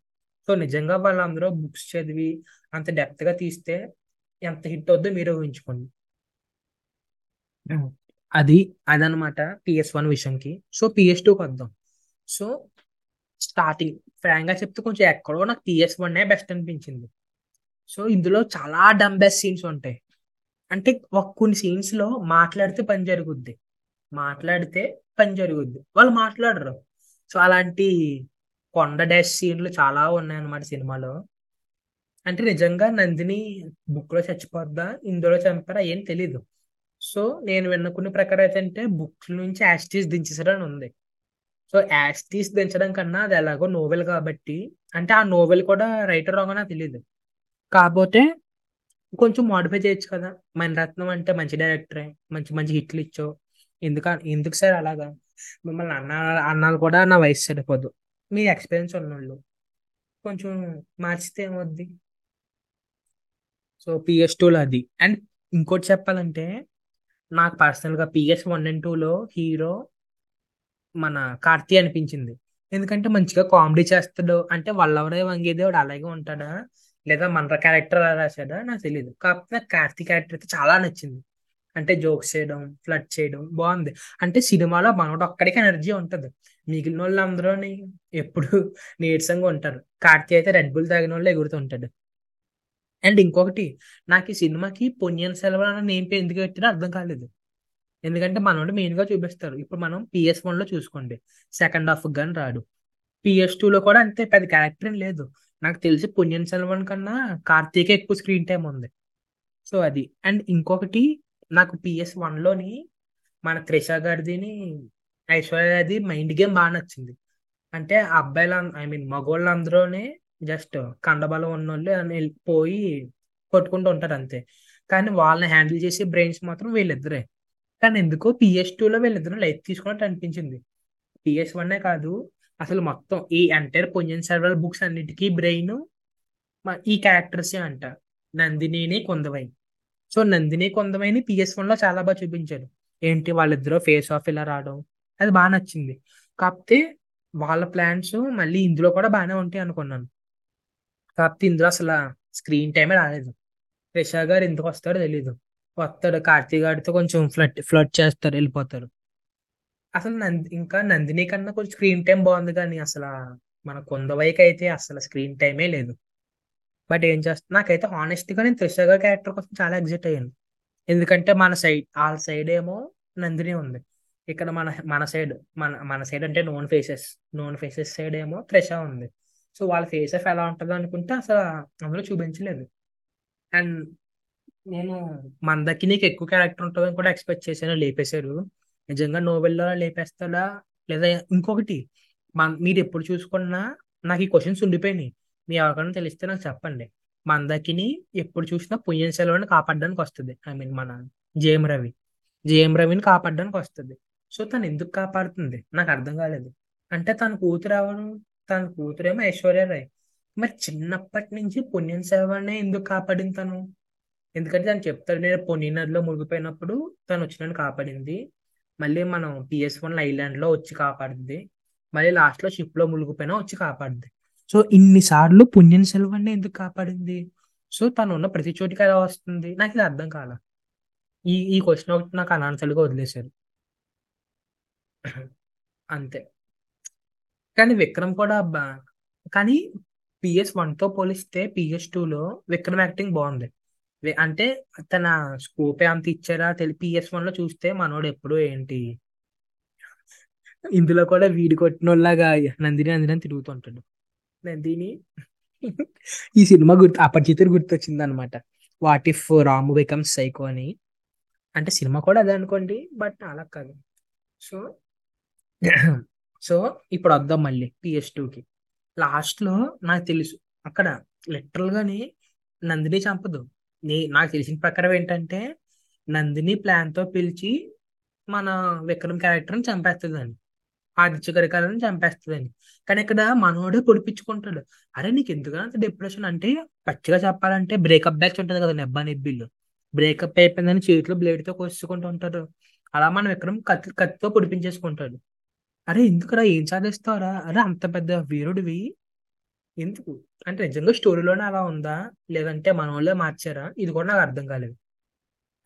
సో నిజంగా వాళ్ళందరూ బుక్స్ చదివి అంత డెప్త్గా తీస్తే ఎంత హిట్ అవుద్దో మీరు ఊహించుకోండి. అది అదనమాట పిఎస్ వన్ విషయంకి. సో పిఎస్ టూకి వద్దాం సో స్టార్టింగ్ ఫ్రాంక్గా చెప్తే కొంచెం ఎక్కడో నాకు పిఎస్ వన్ బెస్ట్ అనిపించింది. సో ఇందులో చాలా డమ్ బెస్ట్ సీన్స్ ఉంటాయి. అంటే ఒక కొన్ని సీన్స్లో మాట్లాడితే పని జరుగుద్ది. మాట్లాడితే పని జరుగుద్ది. వాళ్ళు మాట్లాడరు. సో అలాంటి కొండ డాష్ సీన్లు చాలా ఉన్నాయి అన్నమాట సినిమాలో. అంటే నిజంగా నందిని బుక్లో చచ్చిపోద్దా ఇందులో చంపారా ఏం తెలీదు. సో నేను విన్న కొన్ని ప్రకారం అయితే అంటే బుక్ నుంచి యాస్టీస్ దించేసారని ఉంది. సో యాస్టీస్ దించడం కన్నా అది ఎలాగో నోవెల్ కాబట్టి అంటే ఆ నోవెల్ కూడా రైటర్ రాంగ్ నాకు తెలియదు కాకపోతే కొంచెం మోడిఫై చేయొచ్చు కదా. మన రత్నం అంటే మంచి డైరెక్టరే మంచి మంచి హిట్లు ఇచ్చావు ఎందుక ఎందుకు సార్ అలాగా? మిమ్మల్ని అన్న అన్నాలు కూడా నా వయసు సరిపోదు. మీ ఎక్స్పీరియన్స్ ఉన్నోళ్ళు. కొంచెం మార్చితే ఏమొద్ది? సో పిఎస్ టూలో అది. అండ్ ఇంకోటి చెప్పాలంటే నాకు పర్సనల్గా పిఎస్ వన్ అండ్ టూలో హీరో మన కార్తీ అనిపించింది. ఎందుకంటే మంచిగా కామెడీ చేస్తాడు. అంటే వల్లవరే వంగేదేవుడు అలాగే ఉంటాడా? లేదా మన క్యారెక్టర్ అలా రాశాడా నాకు తెలియదు కాకపోతే నాకు కార్తీ క్యారెక్టర్ అయితే చాలా నచ్చింది. అంటే జోక్స్ చేయడం ఫ్లడ్ చేయడం బాగుంది. అంటే సినిమాలో మనోడు ఒక్కడికి ఎనర్జీ ఉంటుంది. మిగిలిన వాళ్ళు అందరూ ఎప్పుడు నీరసంగా ఉంటారు. కార్తీ అయితే రెడ్ బుల్ తాగిన వాళ్ళు ఎగురుతుంటాడు అండ్ ఇంకొకటి నాకు ఈ సినిమాకి పొన్నియన్ సెలవు అన్న నేమ్ పేరు ఎందుకు పెట్టినా అర్థం కాలేదు. ఎందుకంటే మనోడు మెయిన్గా చూపిస్తారు. ఇప్పుడు మనం పిఎస్ వన్లో చూసుకోండి. సెకండ్ హాఫ్ కానీ రాడు. పిఎస్ టూ లో కూడా అంతే పెద్ద క్యారెక్టర్ ఏం లేదు. నాకు తెలిసి పుణ్యం సెల్వన్ కన్నా కార్తీకే ఎక్కువ స్క్రీన్ టైం ఉంది. సో అది. అండ్ ఇంకొకటి నాకు పిఎస్ వన్లోని మన త్రిష గారిదిని ఐశ్వర్య మైండ్ గేమ్ బాగా నచ్చింది. అంటే అబ్బాయిలు ఐ మీన్ మగోళ్ళందరూనే జస్ట్ కండబలం ఉన్నోళ్ళు అని కొట్టుకుంటూ ఉంటారు అంతే. కానీ వాళ్ళని హ్యాండిల్ చేసే బ్రెయిన్స్ మాత్రం వీళ్ళిద్దరే. కానీ ఎందుకో పిఎస్ టూలో వీళ్ళిద్దరూ లైఫ్ తీసుకున్నట్టు అనిపించింది. పిఎస్ వన్నే కాదు అసలు మొత్తం ఈ ఎంటైర్ పొంజన్ సర్వర్ బుక్స్ అన్నిటికీ బ్రెయిన్ ఈ క్యారెక్టర్సే అంట. నందినిని కొందవై సో నందిని కొందవైని పిఎస్ వన్లో చాలా బాగా చూపించారు ఏంటి వాళ్ళిద్దరూ ఫేస్ ఆఫ్ ఇలా రావడం? అది బాగా నచ్చింది. కాకపోతే వాళ్ళ ప్లాన్స్ మళ్ళీ ఇందులో కూడా బాగానే ఉంటాయి అనుకున్నాను. కాకపోతే ఇందులో అసలు స్క్రీన్ టైమే రాలేదు. రిషా గారు ఎందుకు వస్తాడో తెలీదు. వస్తాడు కార్తీక్ గారితో కొంచెం ఫ్లట్ ఫ్లట్ చేస్తారు వెళ్ళిపోతారు. అసలు నంది ఇంకా నందిని కన్నా కొంచెం స్క్రీన్ టైం బాగుంది కానీ అసలు మన కొందవైకి అయితే అసలు స్క్రీన్ టైమే లేదు. బట్ ఏం చేస్తా నాకైతే హానెస్ట్గా నేను త్రిష గారి క్యారెక్టర్ కోసం చాలా ఎగ్జైట్ అయ్యాను. ఎందుకంటే మన సైడ్ వాళ్ళ సైడ్ ఏమో నందిని ఉంది. ఇక్కడ మన మన సైడ్ మన మన సైడ్ అంటే known faces known faces side ఏమో త్రిష ఉంది. సో వాళ్ళ ఫేస్ ఆఫ్ ఎలా ఉంటుందో అనుకుంటే అసలు అందులో చూపించలేదు. అండ్ నేను మందకి నీకు ఎక్కువ క్యారెక్టర్ ఉంటుందని కూడా ఎక్స్పెక్ట్ చేశాను లేపేశారు. నిజంగా నోవెల్లో లేపేస్తాడా? లేదా ఇంకొకటి మన మీరు ఎప్పుడు చూసుకున్నా నాకు ఈ క్వశ్చన్స్ ఉండిపోయినాయి. మీ ఎవరికైనా తెలిస్తే నాకు చెప్పండి. మందకిని ఎప్పుడు చూసినా పుయ్యన్ సెలవుని కాపాడడానికి వస్తుంది. ఐ మీన్ మన జేఎం రవి. జేఎం రవిని కాపాడడానికి వస్తుంది. సో తను ఎందుకు కాపాడుతుంది? నాకు అర్థం కాలేదు. అంటే తన కూతురు ఎవరు? తన కూతురేమో ఐశ్వర్య రాయ్. మరి చిన్నప్పటి నుంచి పుణ్యం సేవనే ఎందుకు కాపాడింది తను? ఎందుకంటే తను చెప్తాడు నేను పొన్నియిన్ నదిలో మునిగిపోయినప్పుడు తను వచ్చి నన్ను కాపాడింది. మళ్ళీ మనం పిఎస్ వన్ ఐలాండ్లో వచ్చి కాపాడుద్ది. మళ్ళీ లాస్ట్లో షిప్లో మునిగిపోయినా వచ్చి కాపాడుద్ది. సో ఇన్నిసార్లు పుణ్యం సెల్వన్నే ఎందుకు కాపాడింది? సో తను ఉన్న ప్రతి చోటికి ఎలా వస్తుంది? నాకు ఇది అర్థం కాల. ఈ ఈ క్వశ్చన్ ఒకటి నాకు అనాన్సర్గా వదిలేశారు. అంతే. కానీ విక్రమ్ కూడా బా కానీ పిఎస్తో పోలిస్తే పిఎస్ టూలో విక్రమ్ యాక్టింగ్ బాగుంది. అంటే తన స్కోప్ అంత ఇచ్చారా? తెలి పిఎస్లో చూస్తే మనోడు ఎప్పుడు ఏంటి? ఇందులో కూడా వీడి కొట్టినోళ్ళగా నందిని నందిని అని తిరుగుతుంటాడు నందిని ఈ సినిమా గుర్తు అపరిచితుడు గుర్తొచ్చింది అనమాట what if Ramu becomes psycho అని. అంటే సినిమా కూడా అదే అనుకోండి బట్ అలా కాదు. సో సో ఇప్పుడు వద్దాం మళ్ళీ పిఎస్ టూకి. లాస్ట్లో నాకు తెలుసు అక్కడ లిటరల్గానే నందిని చంపదు. నీ నాకు తెలిసిన ప్రకారం ఏంటంటే నందిని ప్లాన్తో పిలిచి మన విక్రమ్ క్యారెక్టర్ని చంపేస్తుందని ఆదిత్య గరికాలని చంపేస్తుందని కానీ ఇక్కడ మనోడే పొడిపించుకుంటాడు. అరే నీకు ఎందుకు అంత డిప్రెషన్ అంటే పచ్చిగా చెప్పాలంటే బ్రేకప్ బ్యాచ్ ఉంటుంది కదా నెబ్బా నెబ్బిల్లు బ్రేకప్ అయిపోయిందని చేతిలో బ్లేడ్తో కోసుకుంటూ ఉంటాడు. అలా మన విక్రమ్ కత్తి కత్తితో పొడిపించేసుకుంటాడు. అరే ఎందుకురా? ఏం సాధిస్తావురా? అరే అంత పెద్ద వీరుడివి. ఎందుకు? అంటే నిజంగా స్టోరీలోనే అలా ఉందా? లేదంటే మన వాళ్ళే మార్చారా? ఇది కూడా నాకు అర్థం కాలేదు.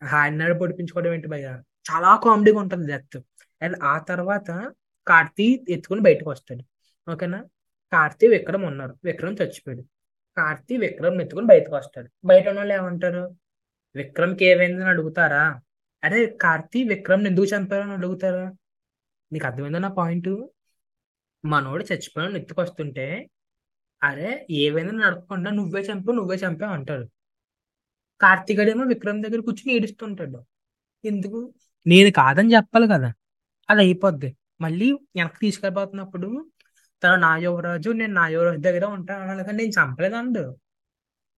హాయినాడు పొడిపించుకోవడం ఏంటి భయ చాలా కామెడీగా ఉంటుంది డెత్ అండ్ ఆ తర్వాత కార్తీ ఎత్తుకుని బయటకు వస్తాడు. ఓకేనా? కార్తీ విక్రమ్ ఉన్నారు. విక్రమ్ చచ్చిపోయాడు. కార్తీ విక్రమ్ ఎత్తుకుని బయటకు వస్తాడు. బయట ఉన్న వాళ్ళు ఏమంటారు? విక్రమ్కి ఏమైందని అడుగుతారా? అరే కార్తీ విక్రమ్ ఎందుకు చంపారని అడుగుతారా? నీకు అర్థమైందా నా పాయింట్? మనోడు చచ్చిపోయిన ఎత్తుకొస్తుంటే అరే ఏవైనా నడపకుండా నువ్వే చంపావు నువ్వే చంపావు అంటాడు. కార్తీగడేమో విక్రమ్ దగ్గర కూర్చుని ఏడుస్తుంటాడు. ఎందుకు? నేను కాదని చెప్పాలి కదా. అది అయిపోద్ది. మళ్ళీ వెనక్కి తీసుకెళ్ళిపోతున్నప్పుడు తను నా యువరాజు నేను నా యువరాజు దగ్గర ఉంటాను అన్నాడు కానీ నేను చంపలేదండు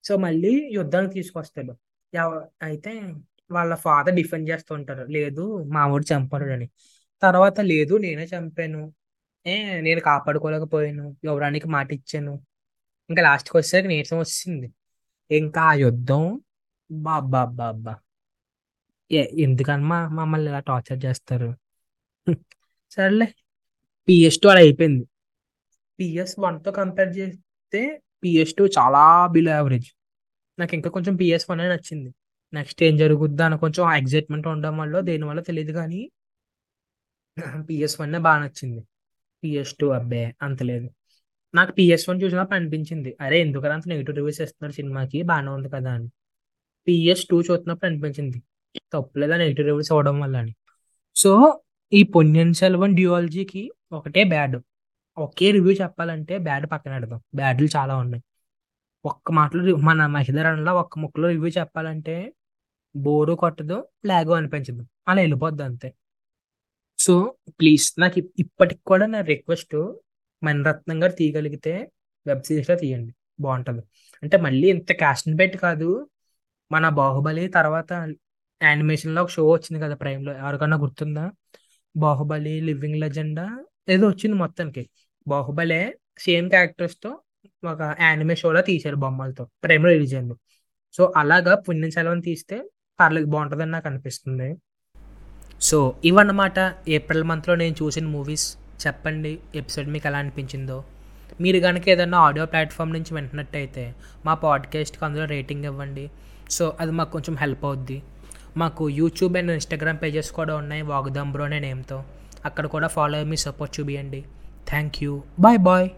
సో మళ్ళీ యుద్ధానికి తీసుకొస్తాడు. ఎవ- అయితే వాళ్ళ ఫాదర్ డిఫెండ్ చేస్తూ ఉంటారు లేదు మా చంపాడు అని తర్వాత లేదు నేనే చంపాను. ఏ నేను కాపాడుకోలేకపోయాను. యువరానికి మాట ఇచ్చాను. ఇంకా లాస్ట్కి వచ్చేసరికి నీరసం వచ్చింది. ఇంకా ఆ యుద్ధం బాబ్బా బాబ్బా ఎందుకమ్మా మమ్మల్ని ఇలా టార్చర్ చేస్తారు? సర్లే. పిఎస్ టూ అలా అయిపోయింది. పిఎస్ వన్తో కంపేర్ చేస్తే పిఎస్ టూ చాలా బిలో యావరేజ్ నాకు ఇంకా కొంచెం పిఎస్ వన్ నచ్చింది. నెక్స్ట్ ఏం జరుగుద్దా అని కొంచెం ఎగ్జైట్మెంట్ ఉండడం వల్ల దేనివల్ల తెలియదు కానీ పిఎస్ వన్ బాగా నచ్చింది. పిఎస్ టూ అబ్బే అంత లేదు. నాకు పిఎస్ వన్ చూసినప్పుడు అనిపించింది. అరే ఎందుకని అంత నెగిటివ్ రివ్యూస్ ఇస్తున్నారు సినిమాకి? బాగానే ఉంది కదా అని. పిఎస్ టూ చూస్తున్నప్పుడు అనిపించింది. తప్పులేదా నెగిటివ్ రివ్యూస్ అవ్వడం వల్ల అని. సో ఈ పొన్నియిన్ సెల్వన్ డ్యూయాలజీకి ఒకటే బ్యాడ్. ఒకే రివ్యూ చెప్పాలంటే బ్యాడ్ పక్కన పెడదాం. బ్యాడ్లు చాలా ఉన్నాయి. ఒక్క మాటలో మన మహిళలో ఒక్క ముక్కలో రివ్యూ చెప్పాలంటే బోరు కొట్టదు లాగో అనిపించదు. అలా వెళ్ళిపోద్ది అంతే. సో ప్లీజ్ నాకు ఇప్పటికి కూడా నా రిక్వెస్ట్ మణిరత్నం గారు తీయగలిగితే వెబ్ సిరీస్లో తీయండి. బాగుంటుంది. అంటే మళ్ళీ ఇంత క్యాస్ట్ పెట్టి కాదు మన బాహుబలి తర్వాత యానిమేషన్లో ఒక షో వచ్చింది కదా ప్రైమ్లో ఎవరికన్నా గుర్తుందా? బాహుబలి లివింగ్ లెజెండా ఏదో వచ్చింది మొత్తానికి. బాహుబలే సేమ్ క్యారెక్టర్స్తో ఒక యానిమే షోలో తీశారు బొమ్మలతో ప్రైమ్లో రిలీజ్ అయింది. సో అలాగా పుణ్యం సెలవుని తీస్తే పర్లేదు బాగుంటుందని నాకు అనిపిస్తుంది. సో ఇవన్నమాట ఏప్రిల్ మంత్లో నేను చూసిన మూవీస్ చెప్పండి ఎపిసోడ్ మీకు ఎలా అనిపించిందో. మీరు కనుక ఏదైనా ఆడియో ప్లాట్ఫామ్ నుంచి వింటున్నట్టయితే మా పాడ్కాస్ట్కి అందులో రేటింగ్ ఇవ్వండి. సో అది మాకు కొంచెం హెల్ప్ అవుద్ది. మాకు యూట్యూబ్ అండ్ ఇన్స్టాగ్రామ్ పేజెస్ కూడా ఉన్నాయి వాగ్దాంబ్రో అనే నేమ్తో. అక్కడ కూడా ఫాలో అయ్యి మీ సపోర్ట్ చూపియండి. Thank you bye bye